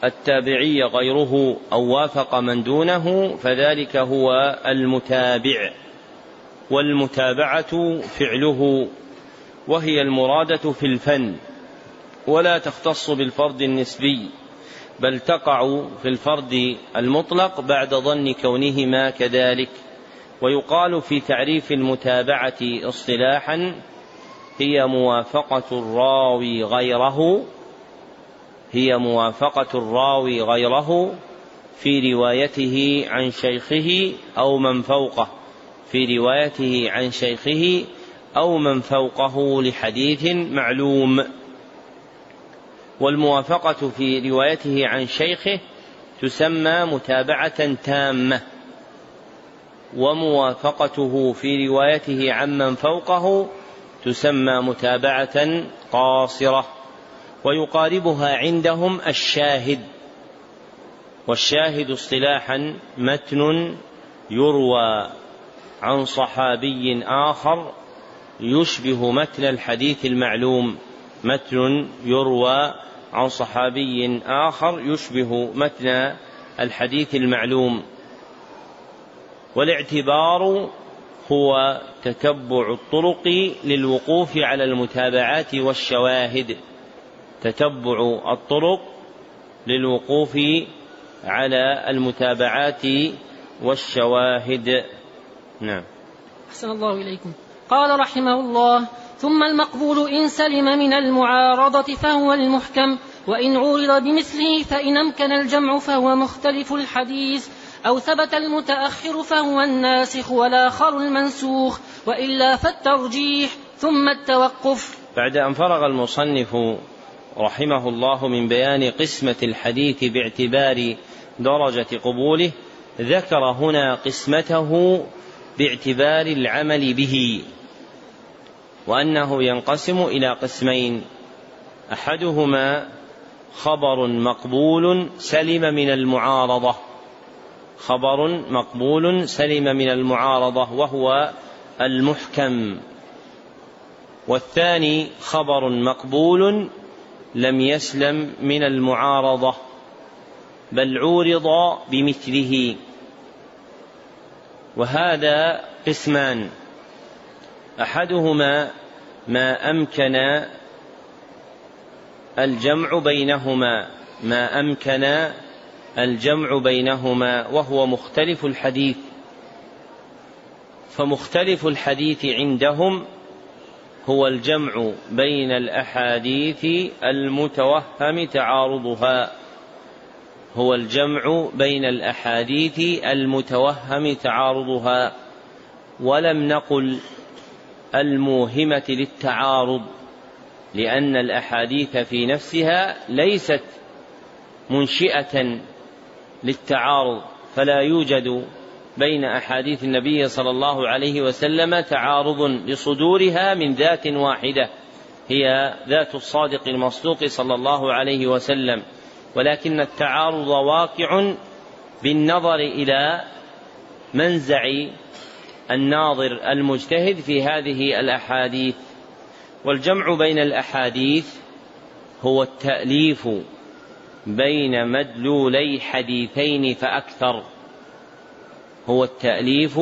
التابعي غيره أو وافق من دونه فذلك هو المتابع. والمتابعة فعله وهي المرادة في الفن. ولا تختص بالفرد النسبي بل تقع في الفرد المطلق بعد ظن كونهما كذلك. ويقال في تعريف المتابعة اصطلاحا هي موافقة الراوي غيره هي موافقة الراوي غيره في روايته عن شيخه أو من فوقه في روايته عن شيخه أو من فوقه لحديث معلوم. والموافقة في روايته عن شيخه تسمى متابعة تامة. وموافقته في روايته عمن فوقه تسمى متابعة قاصرة. ويقاربها عندهم الشاهد. والشاهد اصطلاحا متن يروى عن صحابي آخر يشبه متن الحديث المعلوم. متن يروى عن صحابي آخر يشبه متن الحديث المعلوم. والاعتبار هو تتبع الطرق للوقوف على المتابعات والشواهد. تتبع الطرق للوقوف على المتابعات والشواهد. نعم. أحسن الله إليكم. قال رحمه الله ثم المقبول إن سلم من المعارضة فهو المحكم وإن عورض بمثله فإن أمكن الجمع فهو مختلف الحديث أو ثبت المتأخر فهو الناسخ والآخر المنسوخ وإلا فالترجيح ثم التوقف. بعد أن فرغ المصنف رحمه الله من بيان قسمة الحديث باعتبار درجة قبوله ذكر هنا قسمته باعتبار العمل به وأنه ينقسم إلى قسمين أحدهما خبر مقبول سلم من المعارضة خبر مقبول سلم من المعارضة وهو المحكم والثاني خبر مقبول لم يسلم من المعارضة بل عورض بمثله. وهذا قسمان. أحدهما ما أمكن الجمع بينهما ما أمكن الجمع بينهما وهو مختلف الحديث. فمختلف الحديث عندهم هو الجمع بين الأحاديث المتوهم تعارضها. هو الجمع بين الأحاديث المتوهم تعارضها. ولم نقل الموهمة للتعارض لأن الأحاديث في نفسها ليست منشئة للتعارض فلا يوجد بين أحاديث النبي صلى الله عليه وسلم تعارض لصدورها من ذات واحدة هي ذات الصادق المصدوق صلى الله عليه وسلم. ولكن التعارض واقع بالنظر إلى منزع الناظر المجتهد في هذه الأحاديث. والجمع بين الأحاديث هو التأليف بين مدلولي حديثين فأكثر. هو التأليف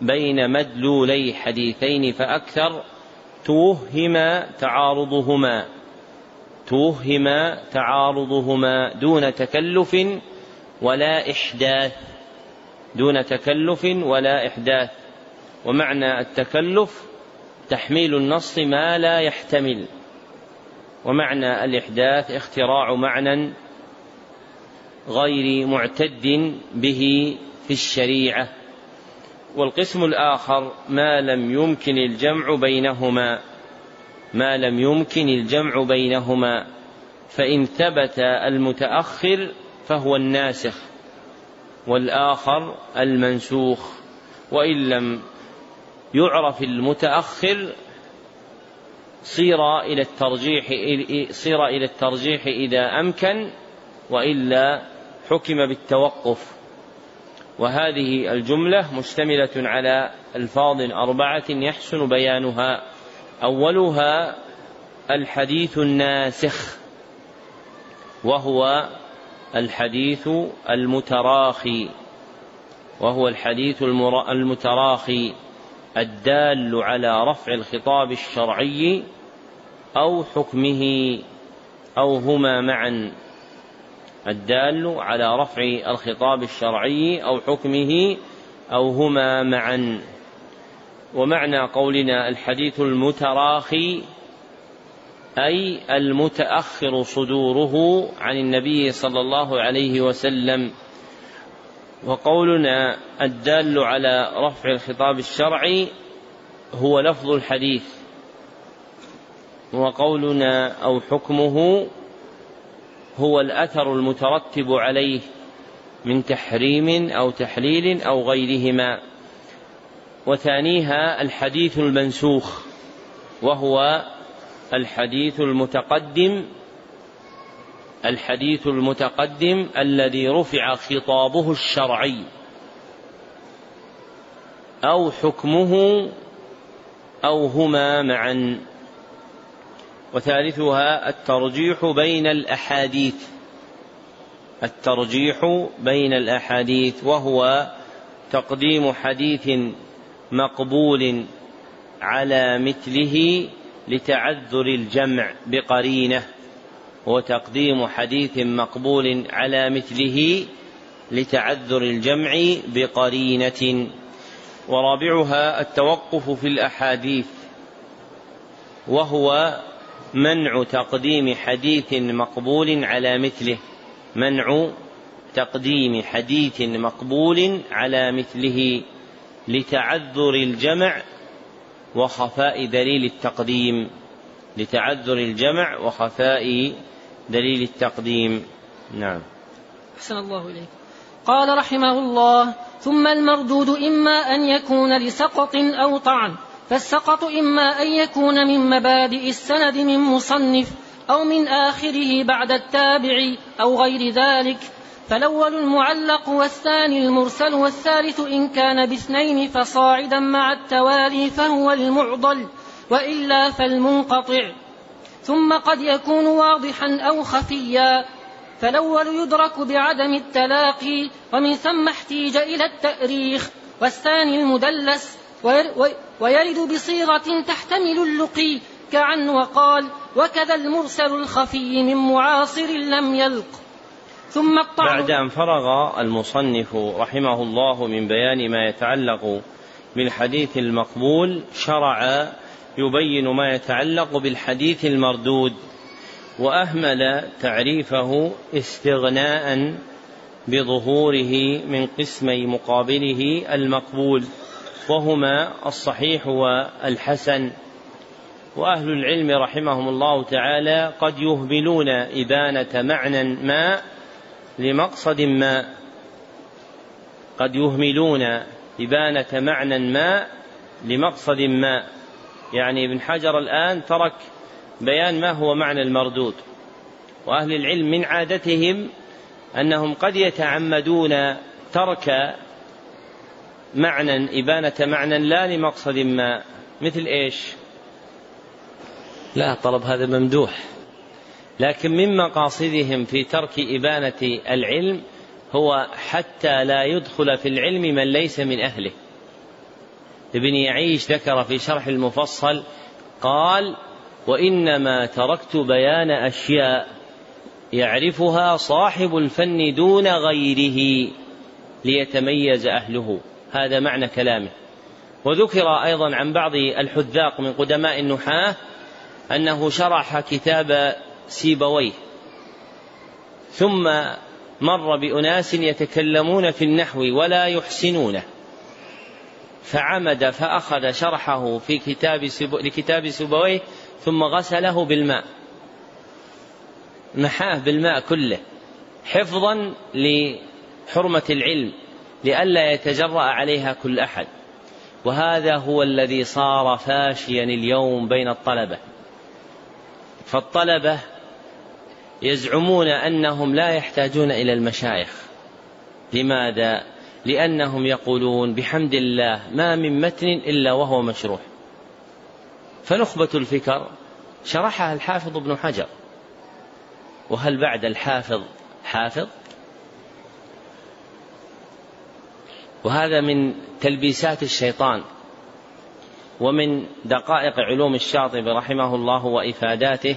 بين مدلولي حديثين فأكثر توهم تعارضهما توهم تعارضهما دون تكلف ولا إحداث دون تكلف ولا إحداث. ومعنى التكلف تحميل النص ما لا يحتمل. ومعنى الإحداث اختراع معنى غير معتد به في الشريعة والقسم الآخر ما لم يمكن الجمع بينهما ما لم يمكن الجمع بينهما فإن ثبت المتأخر فهو الناسخ والآخر المنسوخ وإن لم يعرف المتأخر صير إلى الترجيح صير إلى الترجيح إذا أمكن وإلا حكم بالتوقف. وهذه الجملة مشتملة على ألفاظ أربعة يحسن بيانها. أولها الحديث الناسخ وهو الحديث المتراخي وهو الحديث المتراخي الدال على رفع الخطاب الشرعي أو حكمه أو هما معا. الدال على رفع الخطاب الشرعي أو حكمه أو هما معا. ومعنى قولنا الحديث المتراخي أي المتأخر صدوره عن النبي صلى الله عليه وسلم. وقولنا الدال على رفع الخطاب الشرعي هو لفظ الحديث. وقولنا أو حكمه هو الأثر المترتب عليه من تحريم أو تحليل أو غيرهما. وثانيها الحديث المنسوخ وهو الحديث المتقدم الحديث المتقدم الذي رفع خطابه الشرعي أو حكمه أو هما معا. وثالثها الترجيح بين الأحاديث. الترجيح بين الأحاديث وهو تقديم حديث مقبول على مثله لتعذر الجمع بقرينة وتقديم حديث مقبول على مثله لتعذر الجمع بقرينة. ورابعها التوقف في الأحاديث وهو منع تقديم حديث مقبول على مثله. منع تقديم حديث مقبول على مثله لتعذر الجمع وخفاء دليل التقديم. لتعذر الجمع وخفاء دليل التقديم. نعم. أحسن الله إليك. قال رحمه الله ثم المردود إما أن يكون لسقط أو طعن. فالسقط إما أن يكون من مبادئ السند من مصنف أو من آخره بعد التابع أو غير ذلك. فالأول المعلق والثاني المرسل والثالث إن كان باثنين فصاعدا مع التوالي فهو المعضل وإلا فالمنقطع. ثم قد يكون واضحا أو خفيا. فالأول يدرك بعدم التلاقي ومن ثم احتيج إلى التأريخ. والثاني المدلس ويرد بصيغة تحتمل اللقي كعن وقال وكذا المرسل الخفي من معاصر لم يلق. ثم الطعن. بعد أن فرغ المصنف رحمه الله من بيان ما يتعلق بالحديث المقبول شرع يبين ما يتعلق بالحديث المردود وأهمل تعريفه استغناء بظهوره من قسمي مقابله المقبول. وهما الصحيح والحسن. وأهل العلم رحمهم الله تعالى قد يهملون إبانة معنى ما لمقصد ما. قد يهملون إبانة معنى ما لمقصد ما. يعني ابن حجر الآن ترك بيان ما هو معنى المردود. وأهل العلم من عادتهم أنهم قد يتعمدون ترك معنى إبانة معنى لا لمقصد ما. مثل إيش؟ لا طلب هذا ممدوح. لكن من مقاصدهم في ترك إبانة العلم هو حتى لا يدخل في العلم من ليس من أهله. ابن يعيش ذكر في شرح المفصل قال وإنما تركت بيان أشياء يعرفها صاحب الفن دون غيره ليتميز أهله. هذا معنى كلامه. وذكر أيضا عن بعض الحذاق من قدماء النحاة أنه شرح كتاب سيبويه ثم مر بأناس يتكلمون في النحو ولا يحسنونه فعمد فأخذ شرحه في كتاب لكتاب سبويه ثم غسله بالماء محاه بالماء كله حفظا لحرمة العلم. لئلا يتجرأ عليها كل أحد. وهذا هو الذي صار فاشيا اليوم بين الطلبة. فالطلبة يزعمون أنهم لا يحتاجون إلى المشايخ. لماذا؟ لأنهم يقولون بحمد الله ما من متن إلا وهو مشروح. فنخبة الفكر شرحها الحافظ ابن حجر. وهل بعد الحافظ حافظ؟ وهذا من تلبيسات الشيطان ومن دقائق علوم الشاطبي رحمه الله وإفاداته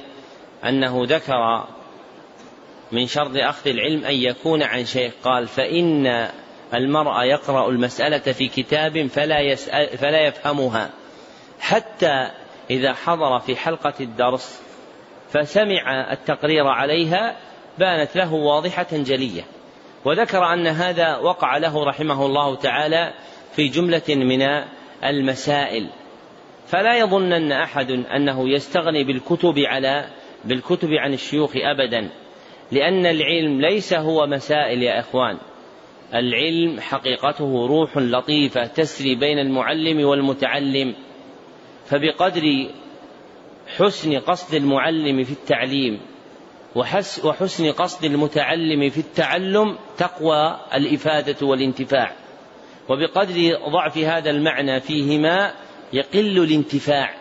أنه ذكر من شرط أخذ العلم أن يكون عن شيخ قال فإن المرء يقرأ المسألة في كتاب فلا, يسأل فلا يفهمها. حتى إذا حضر في حلقة الدرس فسمع التقرير عليها بانت له واضحة جلية. وذكر أن هذا وقع له رحمه الله تعالى في جملة من المسائل. فلا يظنن أحد أنه يستغني بالكتب على بالكتب عن الشيوخ أبدا لأن العلم ليس هو مسائل يا إخوان. العلم حقيقته روح لطيفة تسري بين المعلم والمتعلم. فبقدر حسن قصد المعلم في التعليم وحسن قصد المتعلم في التعلم تقوى الإفادة والانتفاع. وبقدر ضعف هذا المعنى فيهما يقل الانتفاع.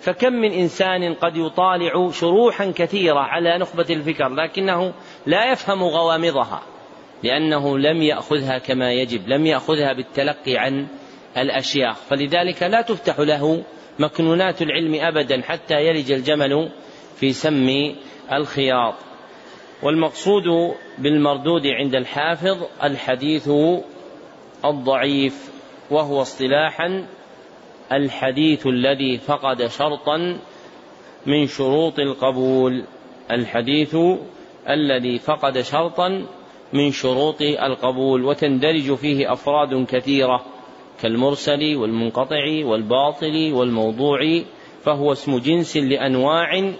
فكم من إنسان قد يطالع شروحا كثيرة على نخبة الفكر لكنه لا يفهم غوامضها لأنه لم يأخذها كما يجب لم يأخذها بالتلقي عن الأشياخ. فلذلك لا تفتح له مكنونات العلم أبدا حتى يلج الجمل في سم الخياط. والمقصود بالمردود عند الحافظ الحديث الضعيف وهو اصطلاحا الحديث الذي فقد شرطا من شروط القبول الحديث الذي فقد شرطا من شروط القبول وتندرج فيه أفراد كثيرة كالمرسل والمنقطع والباطل والموضوع فهو اسم جنس لأنواع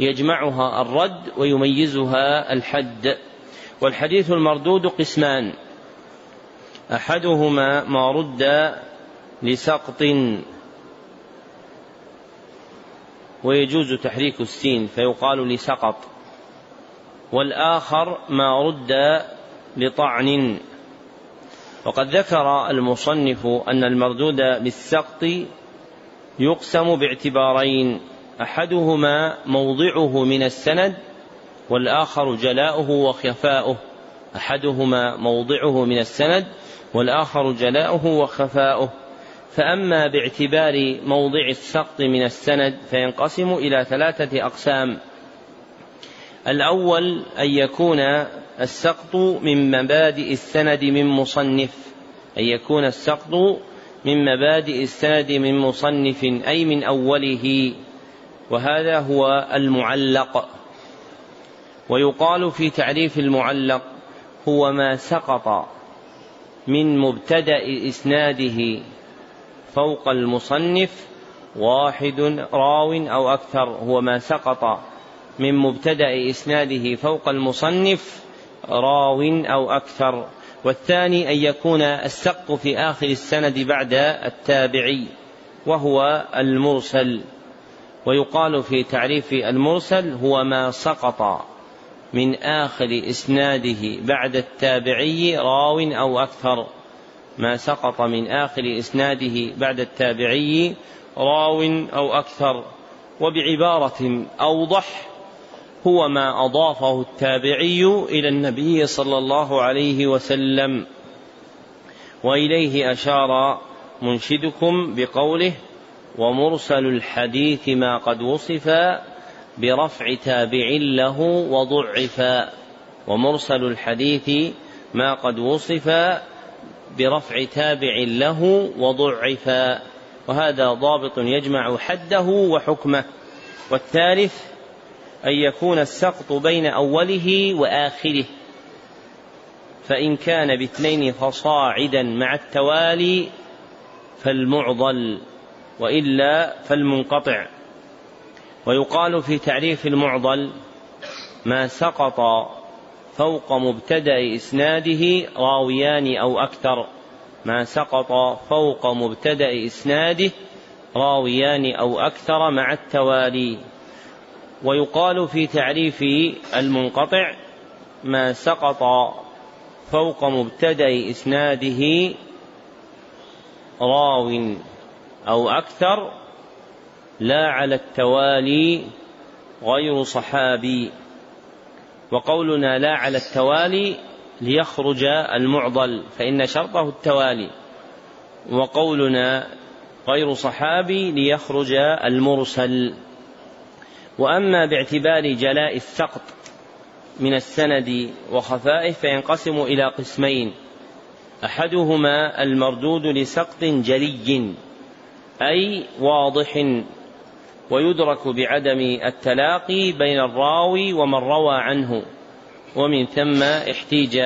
يجمعها الرد ويميزها الحد. والحديث المردود قسمان. أحدهما ما رد لسقط. ويجوز تحريك السين فيقال لسقط. والآخر ما رد لطعن. وقد ذكر المصنف أن المردود بالسقط يقسم باعتبارين. أحدهما موضعه من السند والآخر جلاؤه وخفاؤه. أحدهما موضعه من السند والآخر جلاؤه وخفاؤه. فأما باعتبار موضع السقط من السند فينقسم إلى ثلاثة أقسام. الأول أن يكون السقط من مبادئ السند من مصنف. أن يكون السقط من مبادئ السند من مصنف أي من أوله. وهذا هو المعلق. ويقال في تعريف المعلق هو ما سقط من مبتدأ إسناده فوق المصنف واحد راو أو أكثر هو ما سقط من مبتدأ إسناده فوق المصنف راو أو أكثر. والثاني أن يكون السقط في آخر السند بعد التابعي وهو المرسل. ويقال في تعريف المرسل هو ما سقط من آخر إسناده بعد التابعي راو أو أكثر. ما سقط من آخر إسناده بعد التابعي راو أو أكثر. وبعبارة أوضح هو ما أضافه التابعي إلى النبي صلى الله عليه وسلم. وإليه أشار منشدكم بقوله ومرسل الحديث ما قد وصف برفع تابع له وضعفا ومرسل الحديث ما قد وصف برفع تابع له وضعفا وهذا ضابط يجمع حده وحكمه. والثالث أن يكون السقط بين أوله وآخره. فإن كان باثنين فصاعدا مع التوالي فالمعضل. وإلا فالمنقطع. ويقال في تعريف المعضل ما سقط فوق مبتدأ إسناده راويان أو أكثر. ما سقط فوق مبتدأ إسناده راويان أو أكثر مع التوالي. ويقال في تعريف المنقطع ما سقط فوق مبتدأ إسناده راو. أو أكثر لا على التوالي غير صحابي. وقولنا لا على التوالي ليخرج المعضل فإن شرطه التوالي. وقولنا غير صحابي ليخرج المرسل. وأما باعتبار جلاء السقط من السند وخفائه فينقسم إلى قسمين. أحدهما المردود لسقط جلي. أي واضح ويدرك بعدم التلاقي بين الراوي ومن روى عنه. ومن ثم احتيج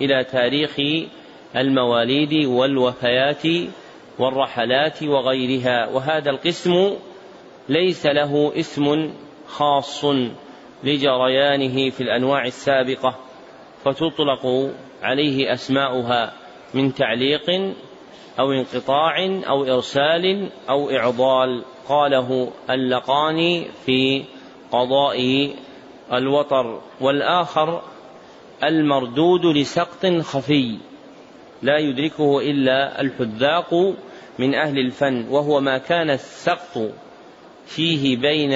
إلى تاريخ المواليد والوفيات والرحلات وغيرها. وهذا القسم ليس له اسم خاص لجريانه في الأنواع السابقة فتطلق عليه أسماؤها من تعليق أو انقطاع أو إرسال أو إعضال. قاله اللقاني في قضاء الوطر والآخر المردود لسقط خفي لا يدركه إلا الحذاق من أهل الفن وهو ما كان السقط فيه بين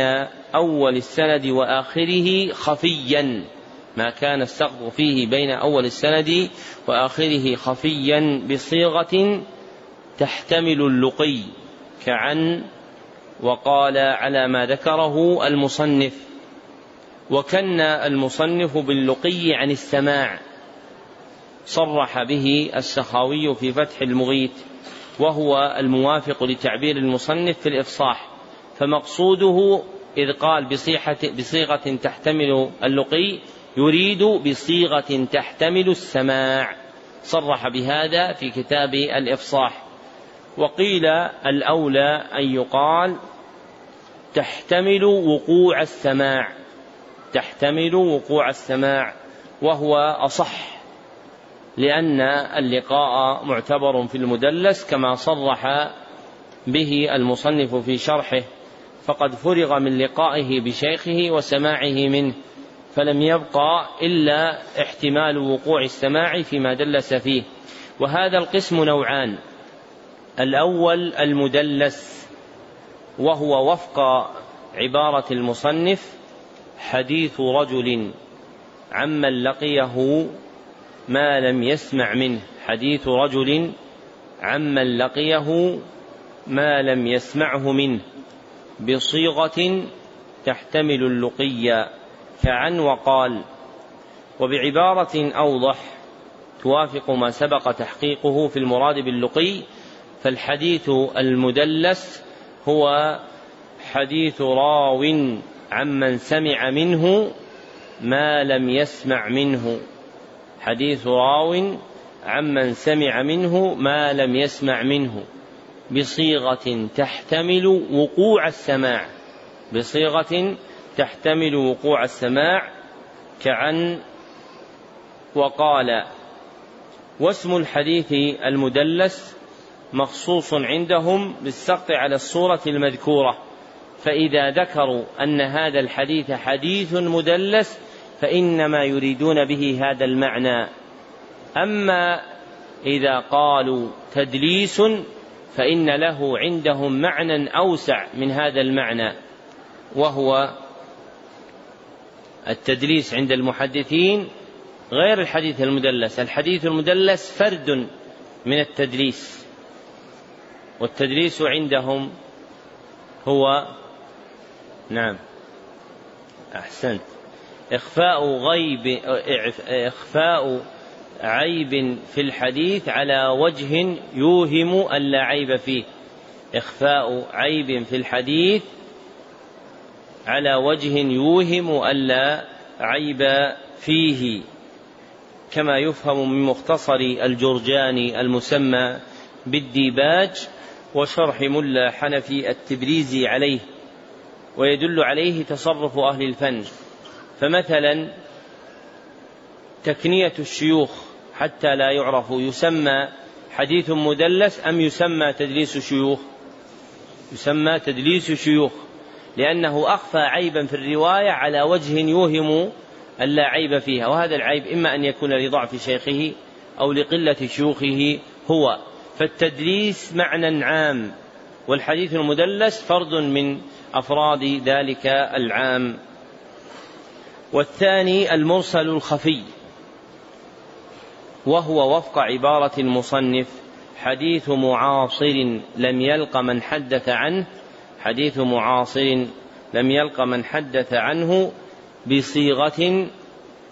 أول السند وآخره خفيا. ما كان السقط فيه بين أول السند وآخره خفيا بصيغة تحتمل اللقي كعن وقال على ما ذكره المصنف وكن المصنف باللقي عن السماع صرح به السخاوي في فتح المغيث وهو الموافق لتعبير المصنف في الإفصاح فمقصوده إذ قال بصيحة بصيغة تحتمل اللقي يريد بصيغة تحتمل السماع صرح بهذا في كتاب الإفصاح. وقيل الأولى أن يقال تحتمل وقوع السماع تحتمل وقوع السماع وهو أصح لأن اللقاء معتبر في المدلس كما صرح به المصنف في شرحه فقد فرغ من لقائه بشيخه وسماعه منه فلم يبقى إلا احتمال وقوع السماع فيما دلس فيه. وهذا القسم نوعان الأول المدلس وهو وفق عبارة المصنف حديث رجل عمن لقيه ما لم يسمع منه. حديث رجل عمن لقيه ما لم يسمعه منه. بصيغة تحتمل اللقي. كعن وقال وبعبارة أوضح توافق ما سبق تحقيقه في المراد باللقي فالحديث المدلس هو حديث راو عمن سمع منه ما لم يسمع منه. حديث راو عمن سمع منه ما لم يسمع منه. بصيغة تحتمل وقوع السماع. بصيغة تحتمل وقوع السماع كعن وقال. واسم الحديث المدلس مخصوص عندهم بالسقط على الصورة المذكورة. فإذا ذكروا أن هذا الحديث حديث مدلس فإنما يريدون به هذا المعنى. أما إذا قالوا تدليس فإن له عندهم معنى أوسع من هذا المعنى وهو التدليس عند المحدثين غير الحديث المدلس. الحديث المدلس فرد من التدليس. والتدليس عندهم هو نعم. أحسنت. إخفاء غيب إخفاء عيب في الحديث على وجه يوهم ألا عيب فيه. إخفاء عيب في الحديث على وجه يوهم ألا عيب فيه. كما يفهم من مختصر الجرجاني المسمى بالديباج وشرح ملا حنفي التبريزي عليه ويدل عليه تصرف أهل الفن. فمثلا تكنية الشيوخ حتى لا يعرف يسمى حديث مدلس أم يسمى تدليس شيوخ؟ يسمى تدليس شيوخ لأنه أخفى عيبا في الرواية على وجه يوهم أن لا عيب فيها. وهذا العيب إما أن يكون لضعف شيخه أو لقلة شيوخه هو. فالتدليس معنى عام والحديث المدلس فرد من أفراد ذلك العام. والثاني المرسل الخفي وهو وفق عبارة المصنف حديث معاصر لم يلق من حدث عنه حديث معاصر لم يلق من حدث عنه بصيغة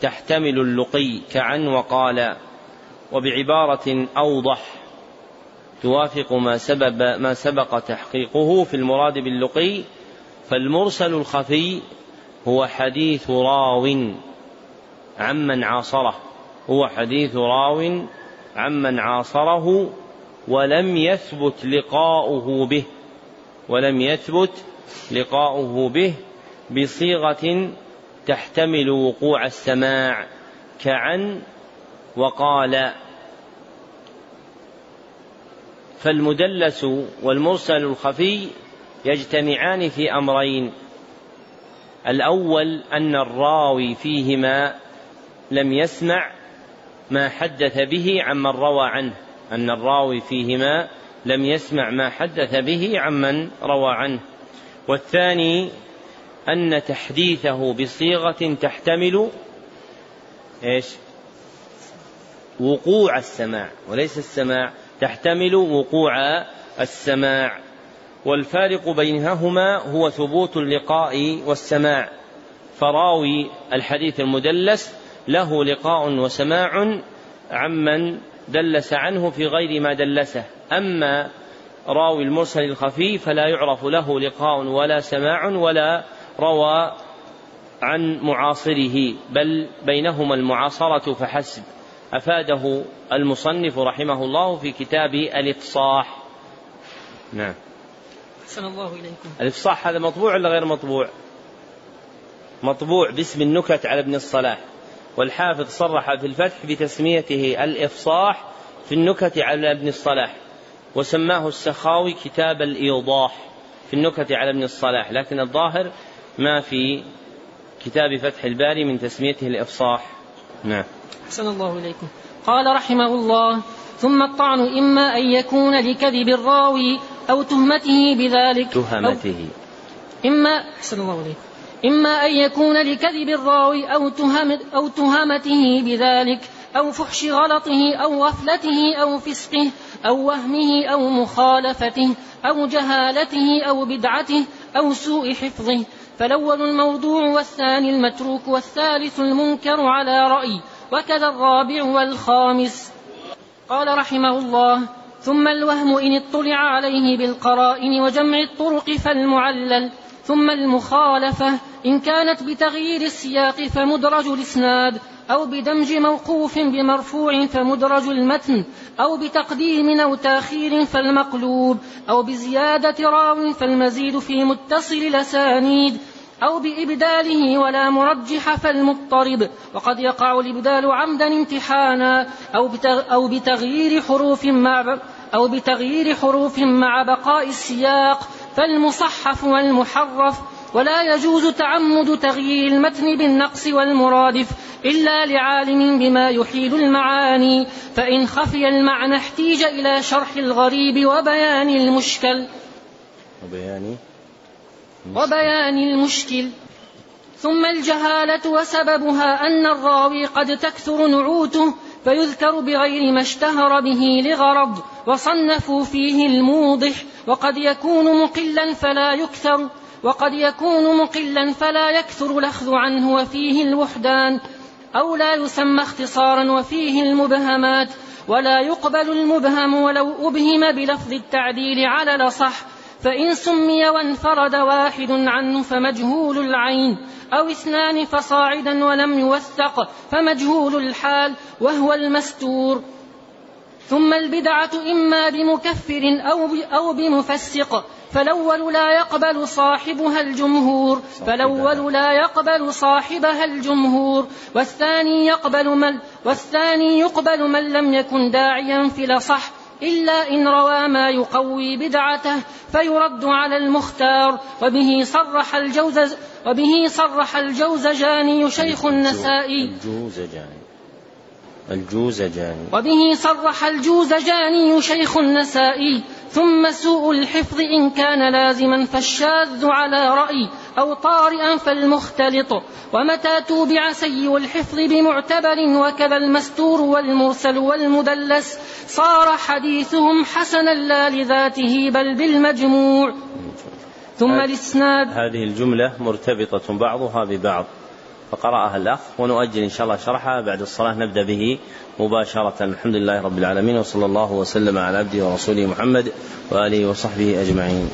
تحتمل اللقي كعن وقال. وبعبارة أوضح توافق ما سبب ما سبق تحقيقه في المراد باللقي فالمرسل الخفي هو حديث راو عمن عاصره هو حديث راو عمن عاصره ولم يثبت لقاؤه به ولم يثبت لقاؤه به بصيغة تحتمل وقوع السماع كعن وقال فالمدلس والمرسل الخفي يجتمعان في أمرين. الأول أن الراوي فيهما لم يسمع ما حدث به عمن روى عنه. أن الراوي فيهما لم يسمع ما حدث به عمن روى عنه. والثاني أن تحديثه بصيغة تحتمل إيش؟ وقوع السماع وليس السماع. تحتمل وقوع السماع والفارق بينهما هو ثبوت اللقاء والسماع. فراوي الحديث المدلس له لقاء وسماع عمن دلس عنه في غير ما دلسه. أما راوي المرسل الخفي فلا يعرف له لقاء ولا سماع ولا روى عن معاصره بل بينهما المعاصرة فحسب. أفاده المصنف رحمه الله في كتاب الإفصاح. نعم. أحسن الله إليكم. الإفصاح هذا مطبوع ولا غير مطبوع؟ مطبوع باسم النكت على ابن الصلاح. والحافظ صرح في الفتح بتسميته الإفصاح في النكت على ابن الصلاح. وسماه السخاوي كتاب الإيضاح في النكت على ابن الصلاح. لكن الظاهر ما في كتاب فتح الباري من تسميته الإفصاح. نعم. أحسن الله إليكم. قال رحمه الله ثم الطعن إما أن يكون لكذب الراوي أو تهمته بذلك. تهمته. إما أحسن الله عليك إما أن يكون لكذب الراوي أو, تهم أو تهمته بذلك أو فحش غلطه أو غفلته أو فسقه أو وهمه أو مخالفته أو جهالته أو بدعته أو سوء حفظه. فالأول الموضوع والثاني المتروك والثالث المنكر على رأي. وكذا الرابع والخامس. قال رحمه الله ثم الوهم إن اطلع عليه بالقرائن وجمع الطرق فالمعلل ثم المخالفة إن كانت بتغيير السياق فمدرج الإسناد أو بدمج موقوف بمرفوع فمدرج المتن أو بتقديم أو تأخير فالمقلوب أو بزيادة راو فالمزيد في متصل الأسانيد أو بإبداله ولا مرجح فالمضطرب. وقد يقع الإبدال عمدا امتحانا أو بتغيير حروف مع أو بتغيير حروف مع بقاء السياق. فالمصحف والمحرف ولا يجوز تعمد تغيير المتن بالنقص والمرادف إلا لعالم بما يحيل المعاني. فإن خفي المعنى احتيج إلى شرح الغريب وبيان المشكل. وبيان وبيان المشكل. ثم الجهالة وسببها أن الراوي قد تكثر نعوته فيذكر بغير ما اشتهر به لغرض وصنفوا فيه الموضح وقد يكون مقلا فلا يكثر وقد يكون مقلا فلا يكثر الأخذ عنه وفيه الوحدان أو لا يسمى اختصارا وفيه المبهمات ولا يقبل المبهم ولو أبهم بلفظ التعديل على الأصح فإن سمي وانفرد واحد عنه فمجهول العين أو اثنان فصاعدا ولم يوثق فمجهول الحال وهو المستور. ثم البدعة إما بمكفر أو أو بمفسق فالأول لا يقبل صاحبها الجمهور فالأول لا يقبل صاحبها الجمهور. والثاني يقبل من والثاني يقبل من لم يكن داعيا في الأصح إلا إن روى ما يقوي بدعته فيرد على المختار. وبه صرح الجوز وبه صرح الجوزجاني شيخ النسائي. الجوزجاني. الجوزجاني. وبه صرح الجوزجاني شيخ النسائي. ثم سوء الحفظ إن كان لازما فالشاذ على رأي. أو طارئا فالمختلط. ومتى توبع سيء الحفظ بمعتبر وكذا المستور والمرسل والمدلس. صار حديثهم حسنا لا لذاته بل بالمجموع. ثم الإسناد. هذه الجملة مرتبطة بعضها ببعض. فقرأها الأخ ونؤجل إن شاء الله شرحها. بعد الصلاة نبدأ به مباشرة. الحمد لله رب العالمين. وصلى الله وسلم على عبده ورسوله محمد وآله وصحبه أجمعين.